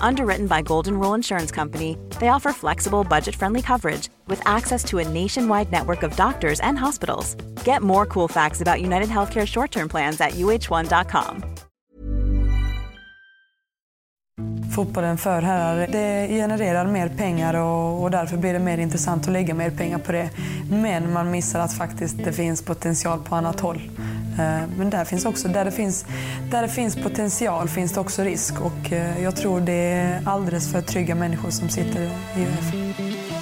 Underwritten by Golden Rule Insurance Company, they offer flexible, budget friendly coverage with access to a nationwide network of doctors and hospitals. Get more cool facts about United Healthcare short term plans at uh1.com. Fotbollen för herrar, det genererar mer pengar och, och därför blir det mer intressant att lägga mer pengar på det. Men man missar att faktiskt det finns potential på annat håll. Eh, men där, finns också, där, det finns, där det finns potential finns det också risk och eh, jag tror det är alldeles för trygga människor som sitter i UF.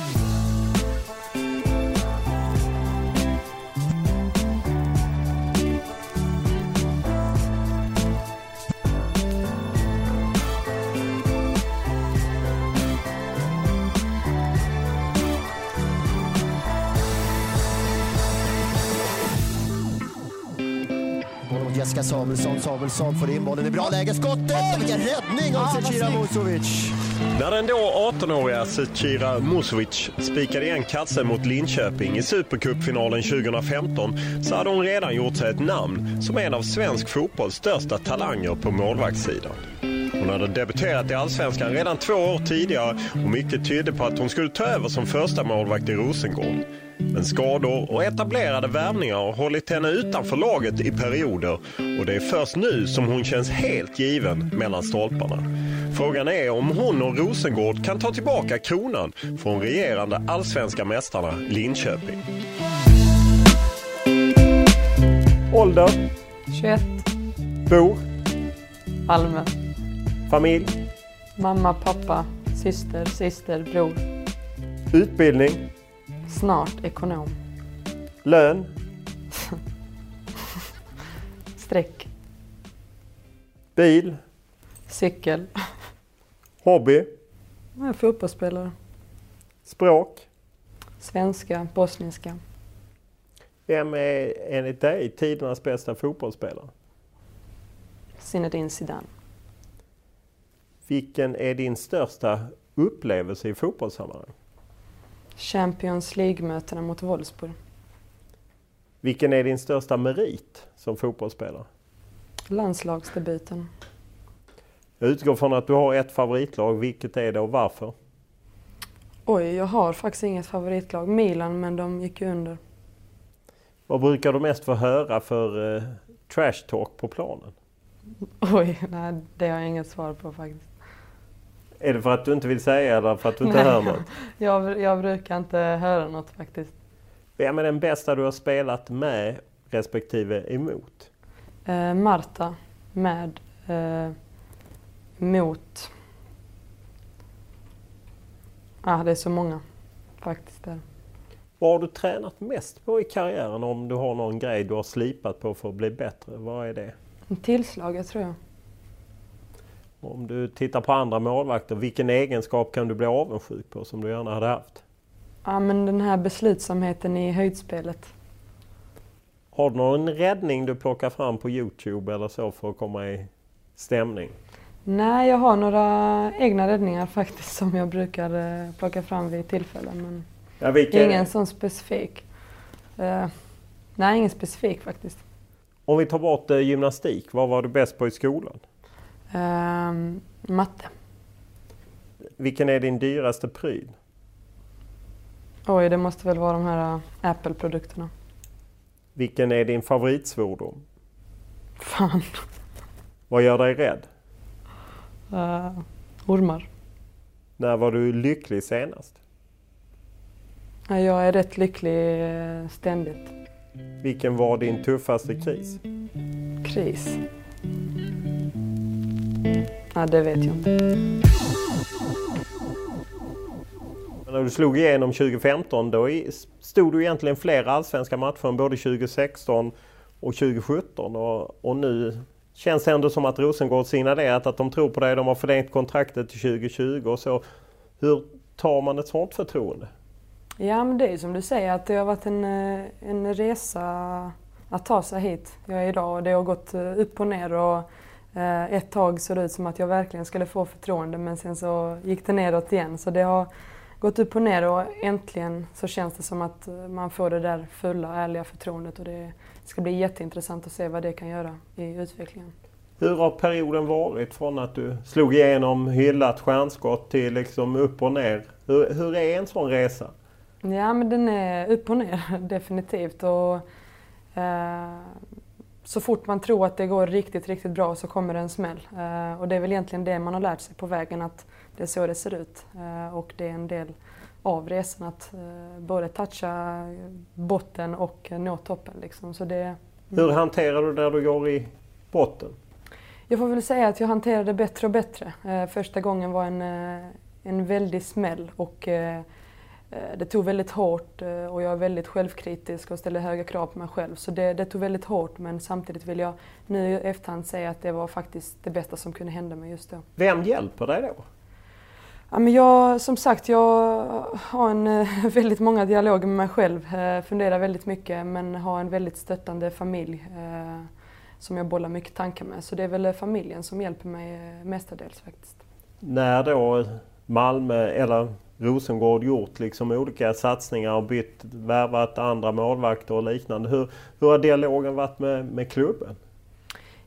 Jessica Samuelsson. Samuelsson får in bollen i bra läge. Skottet! Vilken räddning av Zecira Musovic! När den då 18-åriga Zecira Musovic spikade igen kassen mot Linköping i Supercupfinalen 2015 så hade hon redan gjort sig ett namn som en av svensk fotbolls största talanger på målvaktssidan. Hon hade debuterat i Allsvenskan redan två år tidigare och mycket tydde på att hon skulle ta över som första målvakt i Rosengård. Men skador och etablerade värvningar har hållit henne utanför laget i perioder och det är först nu som hon känns helt given mellan stolparna. Frågan är om hon och Rosengård kan ta tillbaka kronan från regerande allsvenska mästarna Linköping. Ålder? 21, Bor? Malmö. Familj? Mamma, pappa, syster, syster, bror. Utbildning? Snart ekonom. Lön? Streck. Bil? Cykel. Hobby? Jag är fotbollsspelare. Språk? Svenska, bosniska. Vem är enligt dig tidernas bästa fotbollsspelare? Zinedine Zidane. Vilken är din största upplevelse i fotbollssammanhang? Champions League-mötena mot Wolfsburg. Vilken är din största merit som fotbollsspelare? Landslagsdebuten. Jag utgår från att du har ett favoritlag. Vilket är det och varför? Oj, jag har faktiskt inget favoritlag. Milan, men de gick ju under. Vad brukar du mest få höra för eh, trash talk på planen? Oj, nej, det har jag inget svar på faktiskt. Är det för att du inte vill säga eller för att du inte Nej. hör något? Jag, jag brukar inte höra något faktiskt. Vem är den bästa du har spelat med respektive emot? Eh, Marta med eh, mot... Ah, det är så många faktiskt. Där. Vad har du tränat mest på i karriären om du har någon grej du har slipat på för att bli bättre? Vad är det? Tillslaget tror jag. Om du tittar på andra målvakter, vilken egenskap kan du bli avundsjuk på som du gärna hade haft? Ja, men den här beslutsamheten i höjdspelet. Har du någon räddning du plockar fram på Youtube eller så för att komma i stämning? Nej, jag har några egna räddningar faktiskt som jag brukar eh, plocka fram vid tillfällen. Men Ja, vilka, ingen sån specifik. Eh, nej, ingen specifik faktiskt. Om vi tar bort eh, gymnastik, vad var du bäst på i skolan? Eh, matte. Vilken är din dyraste pryl? Oj, det måste väl vara de här eh, Apple-produkterna. Vilken är din favoritsvordom? Fan. Vad gör dig rädd? Uh, ormar. När var du lycklig senast? Ja, Jag är rätt lycklig eh, ständigt. Vilken var din tuffaste kris? Kris. Ja, det vet jag inte. När du slog igenom 2015 då stod du egentligen fler allsvenska matcher än både 2016 och 2017. Och, och nu känns det ändå som att Rosengård signalerat att de tror på dig. De har förlängt kontraktet till 2020 och så. Hur tar man ett sådant förtroende? Ja, men det är som du säger att det har varit en, eh, en resa att ta sig hit jag är idag och det har gått eh, upp och ner och ett tag såg det ut som att jag verkligen skulle få förtroende men sen så gick det neråt igen så det har gått upp och ner och äntligen så känns det som att eh, man får det där fulla ärliga förtroendet och det ska bli jätteintressant att se vad det kan göra i utvecklingen. Hur har perioden varit från att du slog igenom hyllat stjärnskott till liksom upp och ner? Hur, hur är en sån resa? Ja, men den är upp och ner definitivt. Och, eh, så fort man tror att det går riktigt, riktigt bra så kommer det en smäll. Eh, och det är väl egentligen det man har lärt sig på vägen, att det är så det ser ut. Eh, och det är en del av resan att eh, både toucha botten och nå toppen. Liksom. Så det, Hur hanterar du när du går i botten? jag får väl säga att jag hanterade det bättre och bättre. Eh, första gången var en, eh, en väldig smäll och eh, det tog väldigt hårt eh, och jag är väldigt självkritisk och ställer höga krav på mig själv. Så det, det tog väldigt hårt men samtidigt vill jag nu i efterhand säga att det var faktiskt det bästa som kunde hända mig just då. Vem hjälper dig då? Ja, men jag, som sagt, jag har en, eh, väldigt många dialoger med mig själv, eh, funderar väldigt mycket men har en väldigt stöttande familj eh, som jag bollar mycket tankar med. Så det är väl familjen som hjälper mig eh, mestadels faktiskt. När då Malmö eller Rosengård gjort liksom olika satsningar och bytt, värvat andra målvakter och liknande. Hur, hur har dialogen varit med, med klubben?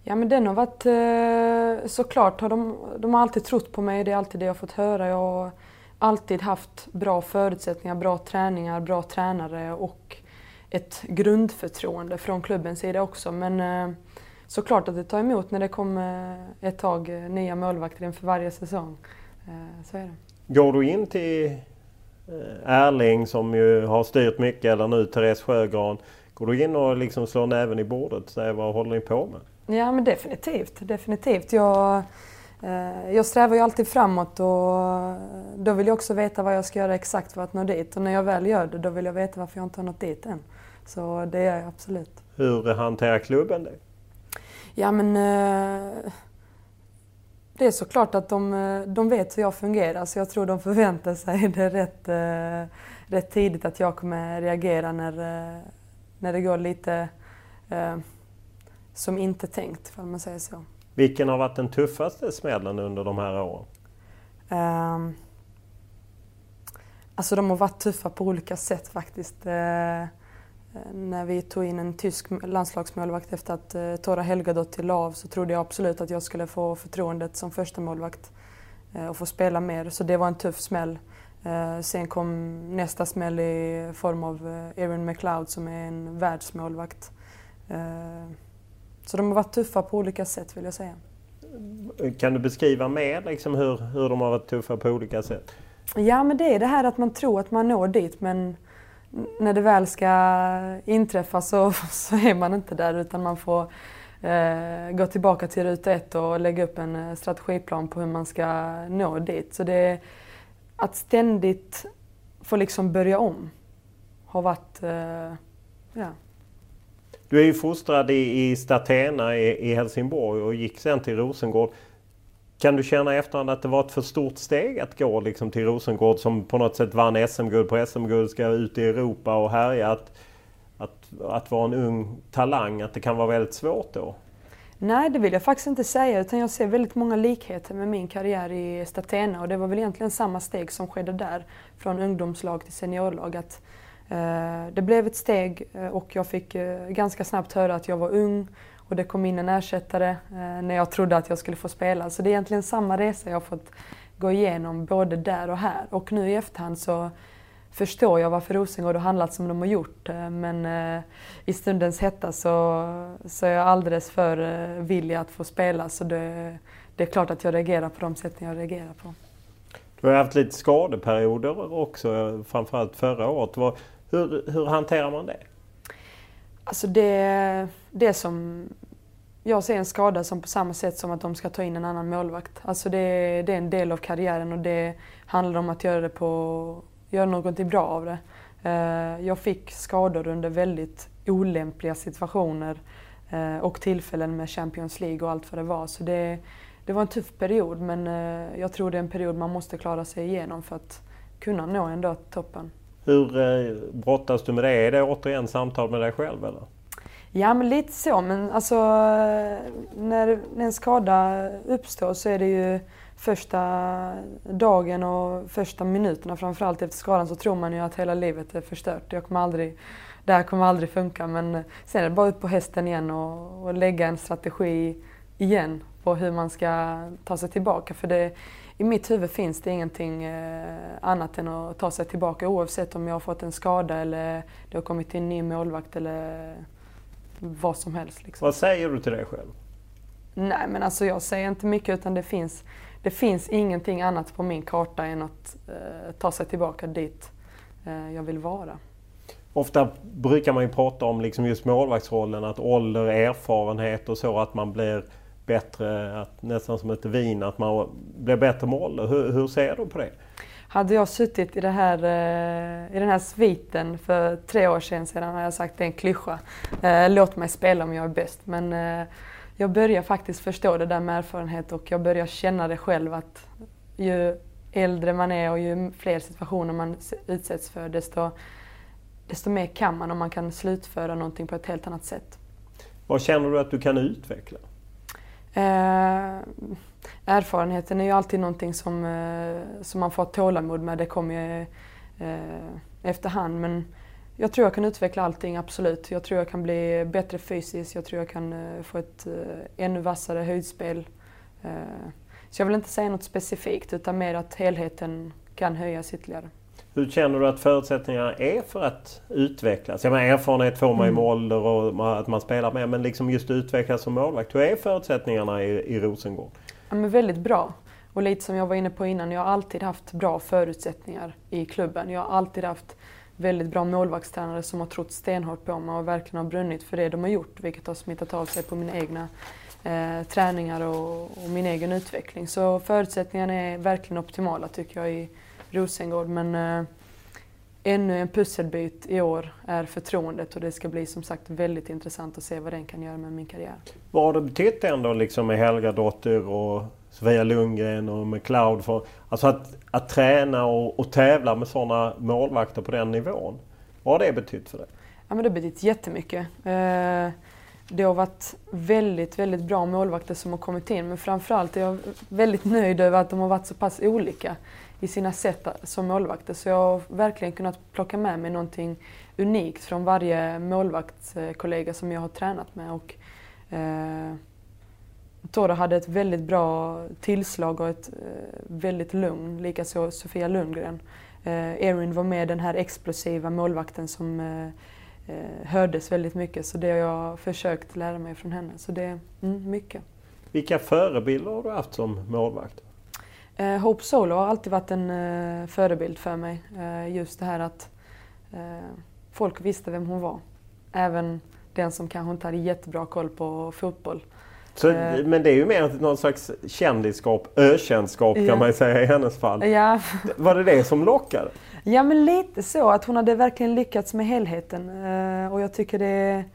Ja men den har varit, eh, såklart har de, de har alltid trott på mig, det är alltid det jag har fått höra. Jag har alltid haft bra förutsättningar, bra träningar, bra tränare och ett grundförtroende från klubbens sida också. Men eh, såklart att det tar emot när det kommer ett tag nya målvakter inför varje säsong. Eh, så är det. Går du in till eh, Erling som ju har styrt mycket eller nu Therese Sjögran. Går du in och liksom slår näven i bordet och säger vad håller ni på med? Ja men definitivt, definitivt. Jag, eh, jag strävar ju alltid framåt och då vill jag också veta vad jag ska göra exakt för att nå dit. Och när jag väl gör det, då vill jag veta varför jag inte har nått dit än. Så det gör jag absolut. Hur hanterar klubben det? Ja men eh, det är såklart att de, eh, de vet hur jag fungerar så jag tror de förväntar sig det rätt, eh, rätt tidigt att jag kommer reagera när, eh, när det går lite eh, som inte tänkt, om man säger så. Vilken har varit den tuffaste smällen under de här åren? Um, alltså de har varit tuffa på olika sätt faktiskt. Uh, när vi tog in en tysk landslagsmålvakt efter att uh, Tora Helgadottir la av så trodde jag absolut att jag skulle få förtroendet som första målvakt uh, och få spela mer. Så det var en tuff smäll. Uh, sen kom nästa smäll i form av Aaron McLeod som är en världsmålvakt. Så de har varit tuffa på olika sätt vill jag säga. Kan du beskriva mer liksom hur, hur de har varit tuffa på olika sätt? Ja, men det är det här att man tror att man når dit men när det väl ska inträffa så, så är man inte där utan man får eh, gå tillbaka till ruta ett och lägga upp en eh, strategiplan på hur man ska nå dit. Så det är att ständigt få liksom börja om har varit, eh, ja. Du är ju fostrad i, i Statena i, i Helsingborg och gick sen till Rosengård. Kan du känna i efterhand att det var ett för stort steg att gå liksom till Rosengård som på något sätt vann SM-guld på SM-guld, ska ut i Europa och härja? Att, att, att vara en ung talang, att det kan vara väldigt svårt då? Nej, det vill jag faktiskt inte säga utan jag ser väldigt många likheter med min karriär i Statena och det var väl egentligen samma steg som skedde där från ungdomslag till seniorlag. Att, eh, det blev ett steg eh, och jag fick eh, ganska snabbt höra att jag var ung och det kom in en ersättare eh, när jag trodde att jag skulle få spela. Så det är egentligen samma resa jag har fått gå igenom både där och här. Och nu i efterhand så förstår jag varför Rosengård har handlat som de har gjort. Eh, men eh, i stundens hetta så, så är jag alldeles för eh, villig att få spela. Så det, det är klart att jag reagerar på de sätten jag reagerar på. Du har haft lite skadeperioder också, framförallt förra året. Hur, hur hanterar man det? Alltså det, det som jag ser en skada som på samma sätt som att de ska ta in en annan målvakt. Alltså det, det är en del av karriären och det handlar om att göra, det på, göra någonting bra av det. Eh, jag fick skador under väldigt olämpliga situationer eh, och tillfällen med Champions League och allt vad det var. Så det, det var en tuff period men eh, jag tror det är en period man måste klara sig igenom för att kunna nå ändå toppen. Hur eh, brottas du med det? Är det återigen samtal med dig själv eller? Ja, men lite så. Men alltså, när, en skada uppstår så är det ju första dagen och första minuterna framförallt efter skadan så tror man ju att hela livet är förstört. Jag kommer aldrig, det här kommer aldrig funka men sen är det bara upp på hästen igen och, och lägga en strategi igen på hur man ska ta sig tillbaka. För det, i mitt huvud finns det ingenting eh, annat än att ta sig tillbaka oavsett om jag har fått en skada eller det har kommit till en ny målvakt eller vad som helst. Liksom. Vad säger du till dig själv? Nej men alltså jag säger inte mycket utan det finns, det finns ingenting annat på min karta än att eh, ta sig tillbaka dit eh, jag vill vara. Ofta brukar man ju prata om liksom just målvaktsrollen, att ålder, erfarenhet och så, att man blir bättre, att, nästan som ett vin, att man blir bättre med ålder. Hur, hur ser du på det? Hade jag suttit i, det här, eh, i den här sviten för tre år sedan, sedan hade jag sagt det är en klyscha. Eh, låt mig spela om jag är bäst. Men eh, jag börjar faktiskt förstå det där med erfarenhet och jag börjar känna det själv att ju äldre man är och ju fler situationer man utsätts för desto, desto mer kan man och man kan slutföra någonting på ett helt annat sätt. Vad känner du att du kan utveckla? Eh, erfarenheten är ju alltid någonting som, eh, som man får tålamod med. Det kommer ju eh, efterhand. Men jag tror jag kan utveckla allting, absolut. Jag tror jag kan bli bättre fysiskt. Jag tror jag kan eh, få ett eh, ännu vassare höjdspel. Eh, så jag vill inte säga något specifikt utan mer att helheten kan höjas ytterligare. Hur känner du att förutsättningarna är för att utvecklas? Jag menar, erfarenhet får man ju med mm. ålder och att man spelar med, men liksom just utvecklas som målvakt. Hur är förutsättningarna i, i Rosengård? Ja, men väldigt bra. Och lite som jag var inne på innan, jag har alltid haft bra förutsättningar i klubben. Jag har alltid haft väldigt bra målvaktstränare som har trott stenhårt på mig och verkligen har brunnit för det de har gjort, vilket har smittat av sig på mina egna eh, träningar och, och, min egen utveckling. Så förutsättningarna är verkligen optimala tycker jag i Rosengård. Men eh, ännu en pusselbit i år är förtroendet och det ska bli som sagt väldigt intressant att se vad den kan göra med min karriär. Vad har det betytt ändå liksom med Helga Dotter och Sofia Lundgren och med Cloud? För, alltså att, att träna och, och tävla med sådana målvakter på den nivån. Vad har det betytt för dig? Ja, men det har betytt jättemycket. Eh, det har varit väldigt, väldigt bra målvakter som har kommit in men framförallt är jag väldigt nöjd över att de har varit så pass olika i sina sätt som målvakter. Så jag har verkligen kunnat plocka med mig någonting unikt från varje målvaktskollega som jag har tränat med. Och, eh, Tora hade ett väldigt bra tillslag och ett eh, väldigt lugn, likaså Sofia Lundgren. Eh, Erin var med den här explosiva målvakten som eh, eh, hördes väldigt mycket så det har jag försökt lära mig från henne. Så det är mm, mycket. Vilka förebilder har du haft som målvakt? Eh, Hope Solo har alltid varit en eh, förebild för mig. Eh, just det här att eh, folk visste vem hon var. Även den som kanske inte hade jättebra koll på fotboll. Så, eh, men det är ju mer någon slags kändisskap, ökändskap ja. kan man säga i hennes fall. Ja. Var det det som lockade? Ja men lite så, att hon hade verkligen lyckats med helheten. Eh, och jag tycker det är...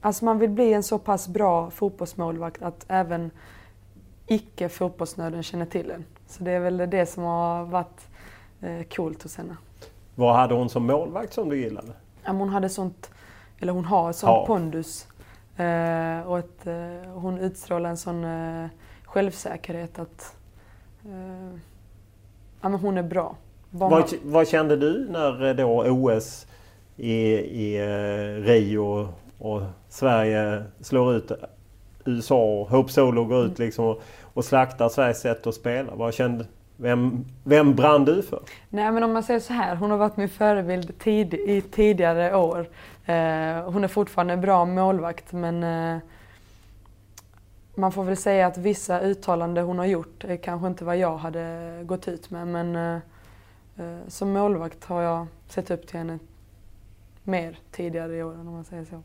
Alltså man vill bli en så pass bra fotbollsmålvakt att även icke fotbollsnöden känner till den. Så det är väl det som har varit eh, coolt hos henne. Vad hade hon som målvakt som du gillade? Ja, hon hade sånt, eller hon har sånt ja. pondus Eh, och att eh, hon utstrålar en sån eh, självsäkerhet att ja, men hon är bra. Vad, vad, kände du när då OS i, i Rio och Sverige slår ut USA och Hope Solo går ut liksom och, och slaktar Sveriges sätt att spela? Vad kände, vem, vem brann du för? Nej men om man säger så här, hon har varit min förebild tid, i tidigare år. Eh, hon är fortfarande en bra målvakt men eh, man får väl säga att vissa uttalanden hon har gjort är kanske inte vad jag hade gått ut med men eh, eh, som målvakt har jag sett upp till henne mer tidigare i år om man säger så.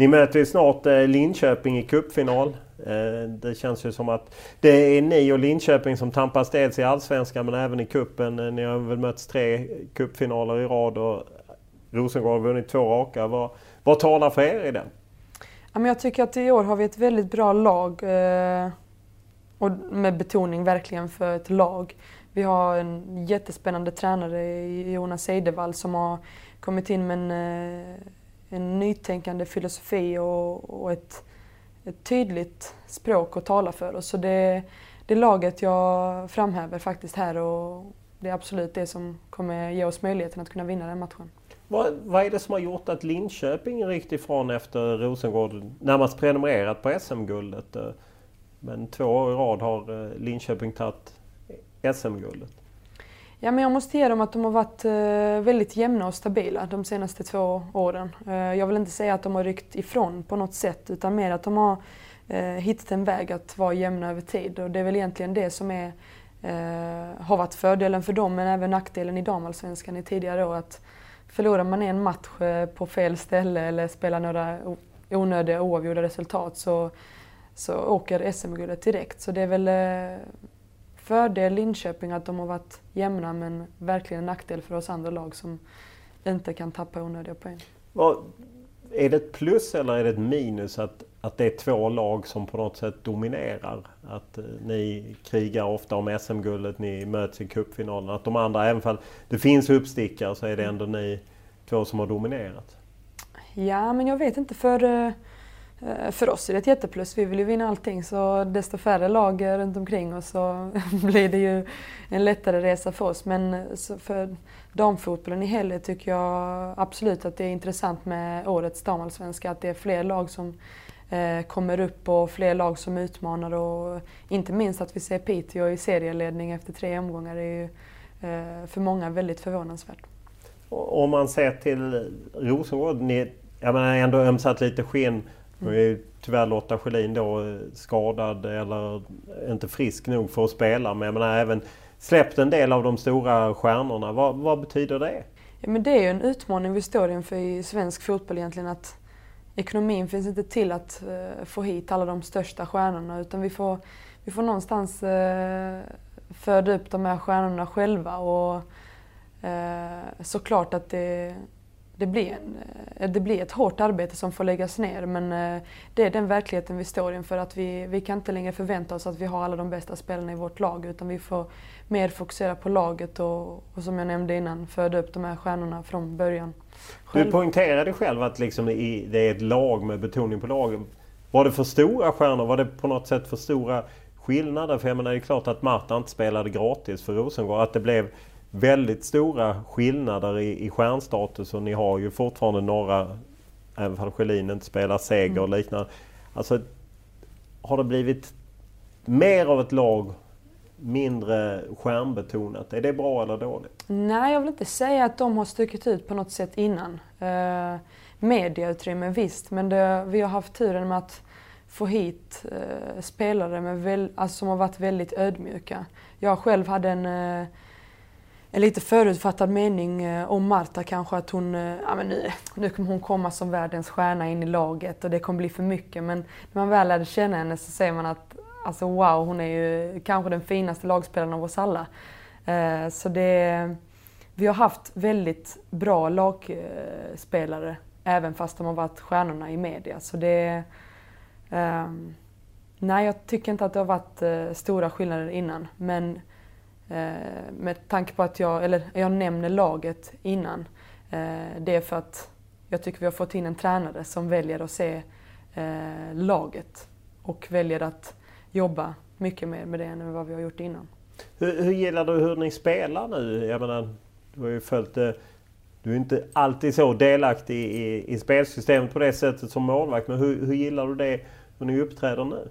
Ni möter ju snart eh, Linköping i cupfinal. Eh, det känns ju som att det är ni och Linköping som tampas dels i Allsvenskan men även i kuppen. Eh, ni har väl mötts tre cupfinaler i rad och Rosengård har vunnit två raka. Vad, vad talar för er i den? Jag tycker att i år har vi ett väldigt bra lag. Och med betoning verkligen för ett lag. Vi har en jättespännande tränare Jonas Eidevall som har kommit in med en en nytänkande filosofi och, och ett, ett, tydligt språk att tala för oss. Så det, det laget jag framhäver faktiskt här och det är absolut det som kommer ge oss möjligheten att kunna vinna den matchen. Vad, vad är det som har gjort att Linköping ryckt ifrån efter Rosengård närmast prenumererat på SM-guldet? Eh, Men två år i rad har eh, Linköping tagit SM-guldet. Ja, men jag måste ge dem att de har varit eh, väldigt jämna och stabila de senaste två åren. Eh, jag vill inte säga att de har ryckt ifrån på något sätt utan mer att de har eh, hittat en väg att vara jämna över tid och det är väl egentligen det som är, har varit fördelen för dem men även nackdelen i damallsvenskan i tidigare år. Att förlorar man en match på fel ställe eller spelar några onödiga oavgjorda resultat så, så åker SM-guldet direkt. Så det är väl fördel Linköping att de har varit jämna men verkligen en nackdel för oss andra lag som inte kan tappa onödiga poäng. Vad, är det ett plus eller är det ett minus att, att det är två lag som på något sätt dominerar? Att eh, ni krigar ofta om SM-guldet, ni möts i cupfinalen. Att de andra, även om det finns uppstickare så är det ändå ni två som har dominerat. Ja, men jag vet inte. för... Eh, för oss är det ett jätteplus. Vi vill ju vinna allting så desto färre lag runt omkring oss så blir det ju en lättare resa för oss. Men eh, för damfotbollen i helhet tycker jag absolut att det är intressant med årets damallsvenska. Att det är fler lag som eh, kommer upp och fler lag som utmanar och inte minst att vi ser Piteå i serieledning efter tre omgångar är ju för många väldigt förvånansvärt. Om man ser till Rosengård, ni jag menar ändå ömsat lite skinn nu är tyvärr Lotta Schelin då eh, skadad eller inte frisk nog för att spela. Men jag menar även släppt en del av de stora stjärnorna. Vad, vad betyder det? Ja, men det är ju en utmaning vi står inför i svensk fotboll egentligen. att Ekonomin finns inte till att eh, få hit alla de största stjärnorna utan vi får, vi får någonstans eh, föda upp de här stjärnorna själva. Och, eh, såklart att det det blir, en, eh, det blir ett hårt arbete som får läggas ner men eh, det är den verkligheten vi står inför. Att vi, vi kan inte längre förvänta oss att vi har alla de bästa spelarna i vårt lag utan vi får mer fokusera på laget och, och som jag nämnde innan föda upp de här stjärnorna från början. Själv. Du poängterade själv att liksom det är ett lag med betoning på laget. Var det för stora stjärnor? Var det på något sätt för stora skillnader? För jag menar det är klart att Marta inte spelade gratis för Rosengård. Att det blev väldigt stora skillnader i, i stjärnstatus och ni har ju fortfarande några, även om Schelin inte spelar seger och mm. liknande. Alltså, har det blivit mer av ett lag, mindre stjärnbetonat? Är det bra eller dåligt? Nej, jag vill inte säga att de har stuckit ut på något sätt innan. Eh, mediautrymme visst, men det, vi har haft turen med att få hit eh, spelare med väl, alltså, som har varit väldigt ödmjuka. Jag själv hade en eh, en lite förutfattad mening eh, om Marta kanske att hon, eh, ja men nu, nu kommer hon komma som världens stjärna in i laget och det kommer bli för mycket. Men när man väl lärde känna henne så ser man att alltså wow, hon är ju kanske den finaste lagspelaren av oss alla. Eh, så det, vi har haft väldigt bra lagspelare även fast de har varit stjärnorna i media. Så det, ehm, nej, jag tycker inte att det har varit stora skillnader innan. Men Eh, med tanke på att jag, eller jag nämner laget innan. Eh, det är för att jag tycker vi har fått in en tränare som väljer att se eh, laget och väljer att jobba mycket mer med det än vad vi har gjort innan. Hur, hur gillar du hur ni spelar nu? Jag menar, du har ju följt det. Du är inte alltid så delaktig i, i spelsystemet på det sättet som målvakt. Men hur, hur gillar du det hur ni uppträder nu?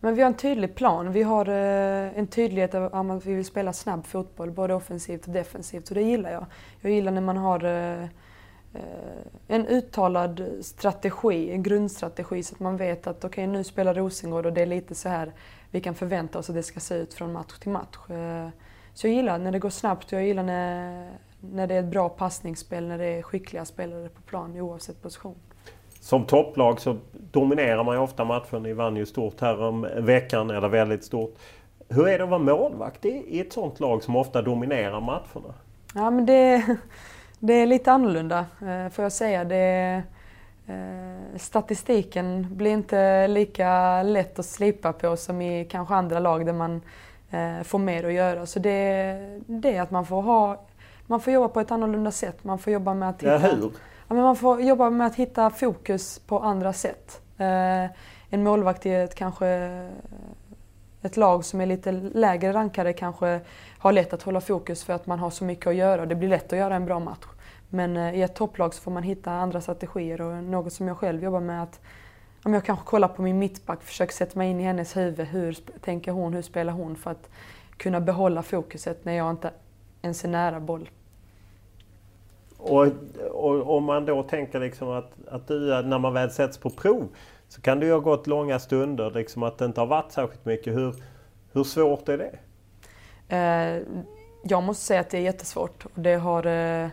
Men vi har en tydlig plan. Vi har eh, en tydlighet om att vi vill spela snabb fotboll, både offensivt och defensivt. Och det gillar jag. Jag gillar när man har eh, eh, en uttalad strategi, en grundstrategi så att man vet att okej okay, nu spelar Rosengård och det är lite så här vi kan förvänta oss att det ska se ut från match till match. Så jag gillar när det går snabbt och jag gillar när, när det är ett bra passningsspel, när det är skickliga spelare på plan oavsett position. Som topplag så dominerar man ju ofta matchen. Ni vann ju stort här om veckan, eller väldigt stort. Hur är det att vara målvakt i ett sånt lag som ofta dominerar matcherna? Ja men det, det är lite annorlunda eh, får jag säga. Det, eh, statistiken blir inte lika lätt att slipa på som i kanske andra lag där man eh, får mer att göra. Så det, det är att man får, ha, man får jobba på ett annorlunda sätt. Man får jobba med att hitta, ja, hur? Ja, men man får jobba med att hitta fokus på andra sätt. Eh, en målvakt i ett kanske ett lag som är lite lägre rankade kanske har lätt att hålla fokus för att man har så mycket att göra. Det blir lätt att göra en bra match. Men eh, i ett topplag så får man hitta andra strategier och något som jag själv jobbar med att om jag kanske kollar på min mittback, försöker sätta mig in i hennes huvud. Hur tänker hon? Hur spelar hon? För att kunna behålla fokuset när jag inte ens är nära boll. Och, om man då tänker liksom att, att du, när man väl sätts på prov så kan det ju ha gått långa stunder, liksom att det inte har varit särskilt mycket. Hur, hur svårt är det? Eh, jag måste säga att det är jättesvårt. Och det har... Eh,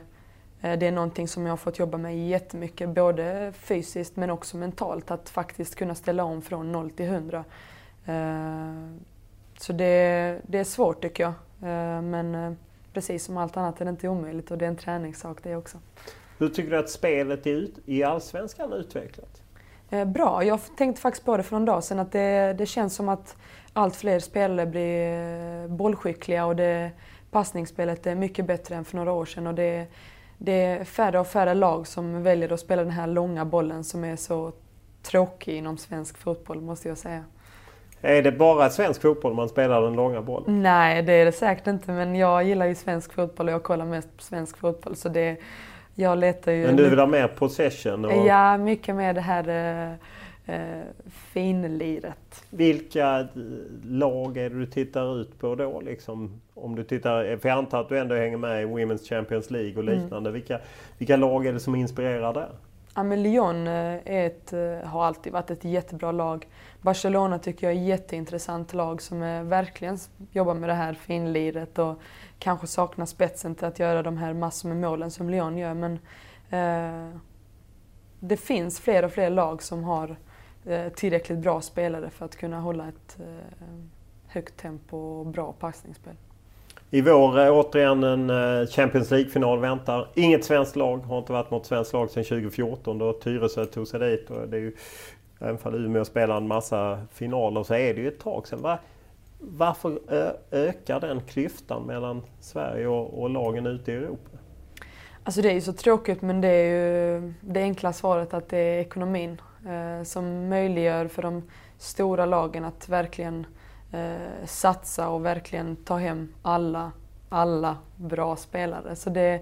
Eh, det är någonting som jag har fått jobba med jättemycket, både fysiskt men också mentalt. Att faktiskt kunna ställa om från 0 till 100. Eh, så det, det är svårt tycker jag. Men precis som allt annat är det inte omöjligt och det är en träningssak det också. Hur tycker du att spelet i Allsvenskan har utvecklats? Bra. Jag tänkte faktiskt på det för någon dag sedan att det, det känns som att allt fler spelare blir bollskickliga och det, passningsspelet är mycket bättre än för några år sedan. Och det, det är färre och färre lag som väljer att spela den här långa bollen som är så tråkig inom svensk fotboll måste jag säga. Är det bara svensk fotboll man spelar den långa bollen? Nej, det är det säkert inte. Men jag gillar ju svensk fotboll och jag kollar mest på svensk fotboll. Så det, jag letar ju... Men du vill ha mer possession? Och... Ja, mycket mer det här eh, eh, finliret. Vilka eh, lag är det du tittar ut på då? Liksom, om du tittar, för jag antar att du ändå hänger med i Women's Champions League och mm. liknande. Mm. Vilka, vilka lag är det som inspirerar där? Ja, men Lyon eh, är ett, eh, har alltid varit ett jättebra lag. Barcelona tycker jag är ett jätteintressant lag som är, verkligen jobbar med det här finliret och kanske saknar spetsen till att göra de här massor med målen som Lyon gör. Men eh, det finns fler och fler lag som har Eh, tillräckligt bra spelare för att kunna hålla ett eh, högt tempo och bra passningsspel. I vår eh, återigen en eh, Champions League-final väntar. Inget svenskt lag, har inte varit något svenskt lag sedan 2014 då Tyresö tog sig dit. Och det är ju, även om Umeå spelar en massa finaler så är det ju ett tag sedan. Var, varför eh, ökar den klyftan mellan Sverige och, och lagen ute i Europa? Alltså det är ju så tråkigt men det är ju det enkla svaret att det är ekonomin eh, som möjliggör för de stora lagen att verkligen eh, satsa och verkligen ta hem alla, alla bra spelare. Så det,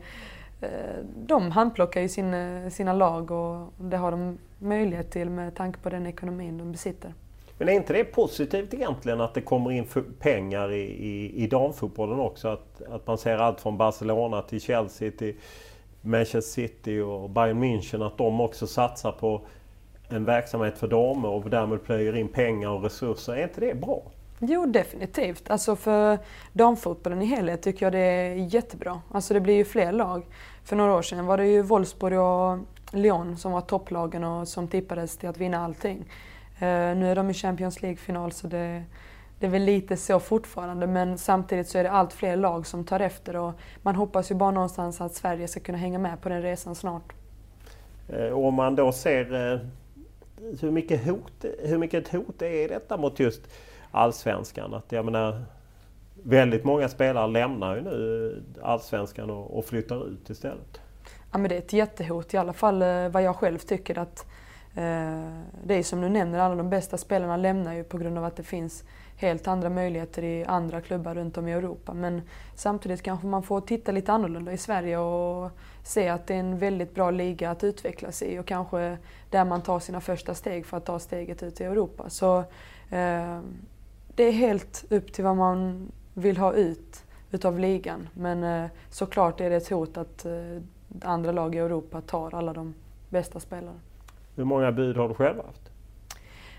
eh, de handplockar ju sin, eh, sina lag och det har de möjlighet till med tanke på den ekonomin de besitter. Men är inte det positivt egentligen att det kommer in pengar i, i, i damfotbollen också? Att, att man ser allt från Barcelona till Chelsea till Manchester City och Bayern München att de också satsar på en verksamhet för damer och därmed plöjer in pengar och resurser. Är inte det bra? Jo, definitivt. Alltså för damfotbollen i helhet tycker jag det är jättebra. Alltså det blir ju fler lag. För några år sedan var det ju Wolfsburg och Lyon som var topplagen och som tippades till att vinna allting. Uh, nu är de i Champions League-final så det, det är väl lite så fortfarande men samtidigt så är det allt fler lag som tar efter och man hoppas ju bara någonstans att Sverige ska kunna hänga med på den resan snart. Uh, om man då ser uh hur mycket, hot, hur mycket ett hot är detta mot just allsvenskan? Att jag menar, väldigt många spelare lämnar ju nu allsvenskan och, och flyttar ut istället. Ja, men det är ett jättehot, i alla fall eh, vad jag själv tycker. att eh, det är som du nämner, alla de bästa spelarna lämnar ju på grund av att det finns helt andra möjligheter i andra klubbar runt om i Europa. Men samtidigt kanske man får titta lite annorlunda i Sverige och se att det är en väldigt bra liga att utvecklas i och kanske där man tar sina första steg för att ta steget ut i Europa. Så eh, det är helt upp till vad man vill ha ut utav ligan. Men eh, såklart är det ett hot att eh, andra lag i Europa tar alla de bästa spelarna. Hur många bud har du själv haft?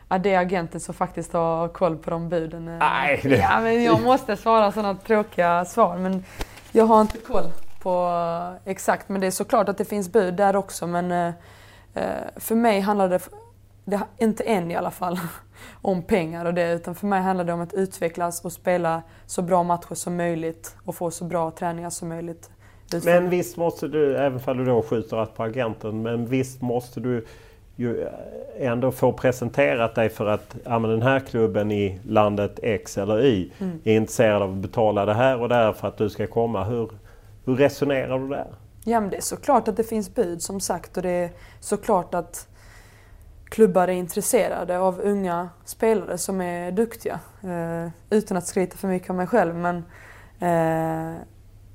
Ja, det är agenten som faktiskt har koll på de buden. Eh, Nej, det... Ja, men jag måste svara sådana tråkiga svar. Men jag har inte koll på exakt. Men det är såklart att det finns bud där också. Men eh, för mig handlar det, det, inte än i alla fall, om pengar och det. Utan för mig handlar det om att utvecklas och spela så bra matcher som möjligt och få så bra träningar som möjligt. Men visst måste du, även om du då skjuter rätt på agenten, men visst måste du ju ändå få presenterat dig för att ja, men den här klubben i landet X eller Y mm. är intresserad av att betala det här och det för att du ska komma. Hur, hur resonerar du där? Ja, men det är såklart att det finns bud som sagt och det är såklart att klubbar är intresserade av unga spelare som är duktiga. Eh, utan att skryta för mycket om mig själv men eh,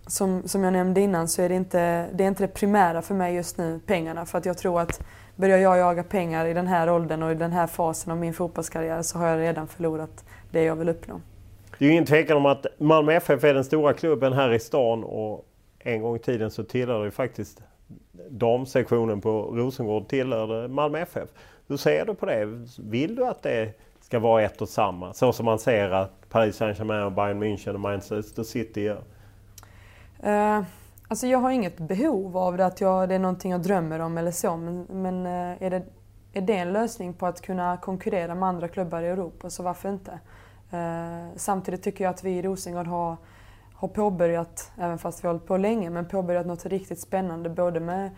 som, som jag nämnde innan så är det inte det, är inte det primära för mig just nu, pengarna. För att jag tror att börjar jag jaga pengar i den här åldern och i den här fasen av min fotbollskarriär så har jag redan förlorat det jag vill uppnå. Det är ju ingen tvekan om att Malmö FF är den stora klubben här i stan och en gång i tiden så tillhörde ju faktiskt damsektionen på Rosengård tillhörde Malmö FF. Hur ser du på det? Vill du att det ska vara ett och samma? Så som man ser att Paris Saint-Germain, Bayern München och Manchester City gör? Eh, alltså jag har inget behov av det, att jag, det är någonting jag drömmer om eller så. Men, men eh, är, det, är det en lösning på att kunna konkurrera med andra klubbar i Europa så varför inte? Eh, samtidigt tycker jag att vi i Rosengård har, har påbörjat, även fast vi har hållit på länge, men påbörjat något riktigt spännande både med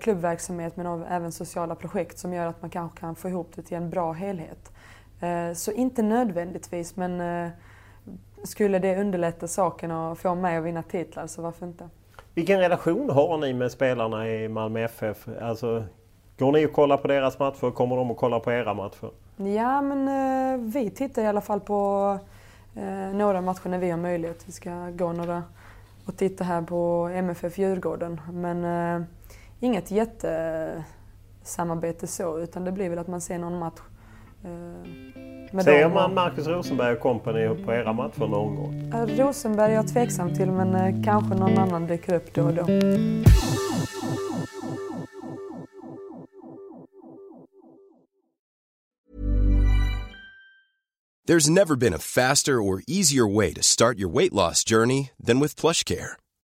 klubbverksamhet men även sociala projekt som gör att man kanske kan få ihop det till en bra helhet. Så inte nödvändigtvis men skulle det underlätta saken och få mig att vinna titlar så varför inte? Vilken relation har ni med spelarna i Malmö FF? Alltså, går ni och kollar på deras matcher? Kommer de att kolla på era matcher? Ja, men eh, vi tittar i alla fall på eh, några matcher när vi har möjlighet. Vi ska gå några och titta här på MFF Djurgården. Men eh, inget jättesamarbete så, utan det blir väl att man ser någon match med Ser man Marcus Rosenberg och company på era matcher någon gång? Rosenberg är jag tveksam till men eh, kanske någon annan dyker upp då och då. There's never been a faster or easier way to start your weight loss journey than with PlushCare.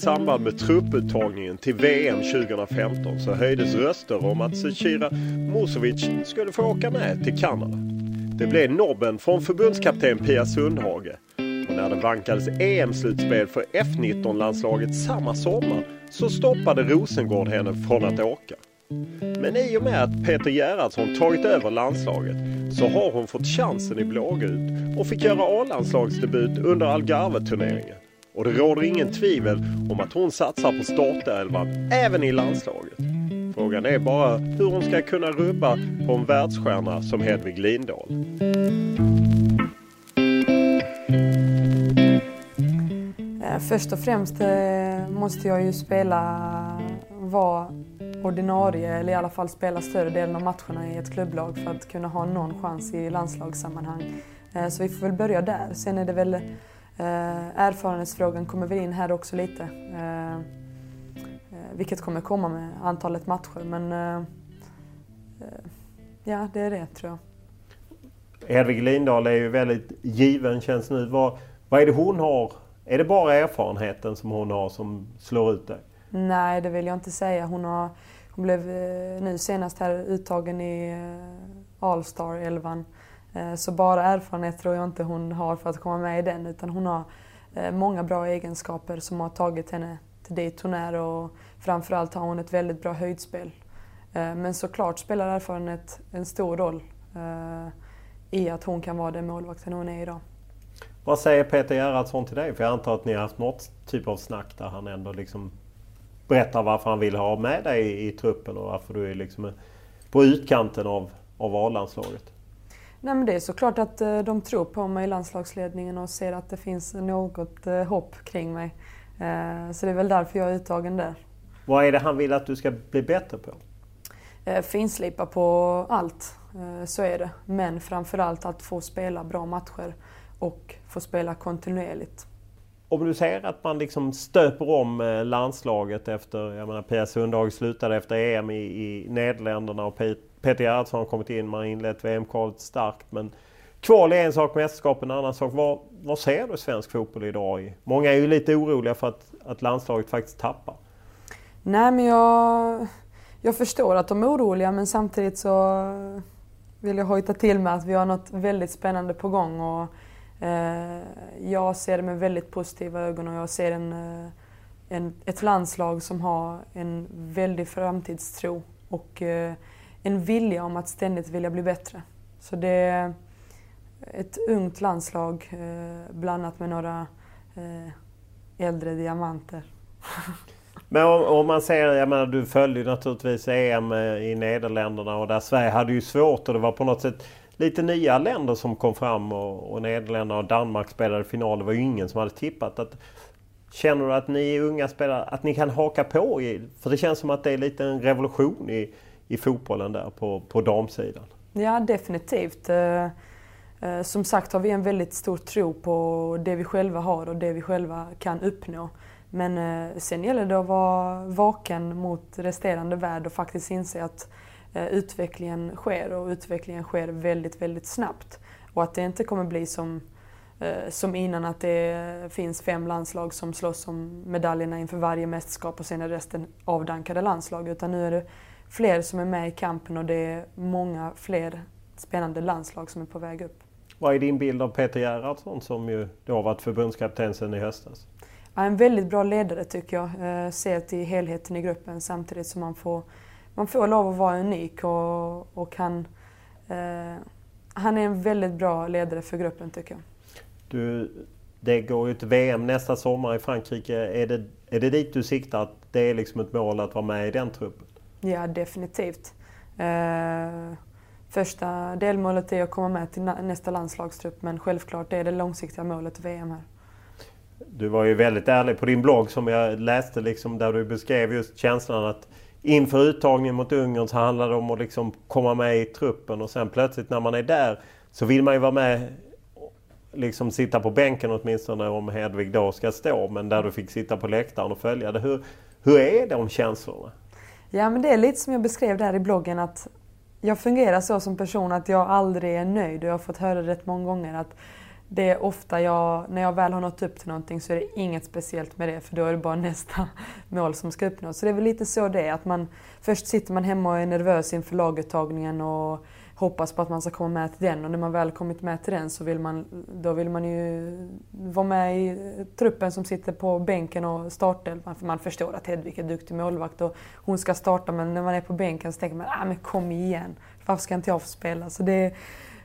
Samband med trupputtagningen till VM 2015 så höjdes röster om att Zecira Musovic skulle få åka med till Kanada. Det blev nobben från förbundskapten Pia Sundhage. Och när det vankades EM-slutspel för F19-landslaget samma sommar så stoppade Rosengård henne från att åka. Men i och med att Peter Gerhardsson tagit över landslaget så har hon fått chansen i blågult och fick göra A-landslagsdebut under Algarve-turneringen. Och det råder ingen tvivel om att hon satsar på startelvan även i landslaget. Frågan är bara hur hon ska kunna rubba på en världsstjärna som Hedvig Lindahl. Eh, först och främst eh, måste jag ju spela, vara ordinarie eller i alla fall spela större delen av matcherna i ett klubblag för att kunna ha någon chans i landslagssammanhang. Eh, så vi får väl börja där. Sen är det väl erfarenhetsfrågan kommer väl in här också lite. Vilket kommer komma med antalet matcher men ja, det är det tror jag. Hedvig Lindahl är ju väldigt given känns nu. Vad, vad är det hon har? Är det bara erfarenheten som hon har som slår ut dig? Nej, det vill jag inte säga. Hon, har, hon blev eh, nu senast här uttagen i eh, All-star-elvan. Eh, så bara erfarenhet tror jag inte hon har för att komma med i den utan hon har eh, många bra egenskaper som har tagit henne till dit hon är och framförallt har hon ett väldigt bra höjdspel. Eh, men såklart spelar erfarenhet en stor roll i att hon kan vara den målvakten hon är idag. Vad säger Peter Gerhardsson till dig? För jag antar att ni har haft något typ av snack där han ändå liksom berättar varför han vill ha med dig i, i truppen och varför du är liksom på utkanten av, av A-landslaget. Nej, men det är såklart att eh, de tror på mig i landslagsledningen och ser att det finns något eh, hopp kring mig. Eh, så det är väl därför jag är uttagen där. Vad är det han vill att du ska bli bättre på? Finslipa på allt, så är det. Men framförallt att få spela bra matcher och få spela kontinuerligt. Om du ser att man liksom stöper om landslaget efter, jag menar Pia Sundhage slutade efter EM i, i Nederländerna och Peter Gerhardsson har kommit in, man har inlett VM-kvalet starkt. Men kval är en sak, mästerskap en annan sak. Vad, vad ser du svensk fotboll idag i? Många är ju lite oroliga för att, att landslaget faktiskt tappar. Nej men jag, jag förstår att de är oroliga men samtidigt så vill jag hojta till med att vi har något väldigt spännande på gång. Och Eh, jag ser det med väldigt positiva ögon och jag ser en, eh, en, ett landslag som har en väldig framtidstro och eh, en vilja om att ständigt vilja bli bättre. Så det är ett ungt landslag eh, blandat med några eh, äldre diamanter. Men om, om, man ser, jag menar du följde naturligtvis EM eh, i Nederländerna och där Sverige hade ju svårt och det var på något sätt lite nya länder som kom fram och, och Nederländerna och Danmark spelade final. Det var ju ingen som hade tippat. Att, känner du att ni unga spelare, att ni kan haka på? I, för det känns som att det är lite en revolution i, i fotbollen där på, på damsidan. Ja, definitivt. Eh, eh, som sagt har vi en väldigt stor tro på det vi själva har och det vi själva kan uppnå. Men eh, sen gäller det att vara vaken mot resterande värld och faktiskt inse att utvecklingen sker och utvecklingen sker väldigt, väldigt snabbt. Och att det inte kommer bli som, som innan att det finns fem landslag som slåss om medaljerna inför varje mästerskap och sen är resten avdankade landslag. Utan nu är det fler som är med i kampen och det är många fler spännande landslag som är på väg upp. Vad är din bild av Peter Gerhardsson som ju då har varit förbundskapten sedan i höstas? Ja, en väldigt bra ledare tycker jag. Eh, ser till helheten i gruppen samtidigt som man får man får lov att vara unik och, och han, eh, han är en väldigt bra ledare för gruppen tycker jag. Du, det går ju ett VM nästa sommar i Frankrike. Är det, är det dit du siktar? Att det är liksom ett mål att vara med i den truppen? Ja, definitivt. Eh, första delmålet är att komma med till nästa landslagstrupp men självklart är det långsiktiga målet VM här. Du var ju väldigt ärlig på din blogg som jag läste liksom, där du beskrev just känslan att inför uttagningen mot Ungern så handlar det om att liksom komma med i truppen och sen plötsligt när man är där så vill man ju vara med liksom sitta på bänken åtminstone om Hedvig då ska stå men där du fick sitta på läktaren och följa det. Hur, hur är de känslorna? Ja men det är lite som jag beskrev där i bloggen att jag fungerar så som person att jag aldrig är nöjd och jag har fått höra rätt många gånger att det är ofta jag, när jag väl har nått upp till någonting så är det inget speciellt med det för då är det bara nästa mål som ska uppnås. Så det är väl lite så det är, att man först sitter man hemma och är nervös inför laguttagningen och hoppas på att man ska komma med till den och när man väl kommit med till den så vill man, då vill man ju vara med i truppen som sitter på bänken och startelvan för man förstår att Hedvig är duktig målvakt och hon ska starta men när man är på bänken så tänker man ah, men kom igen, varför ska inte jag få spela? Så det,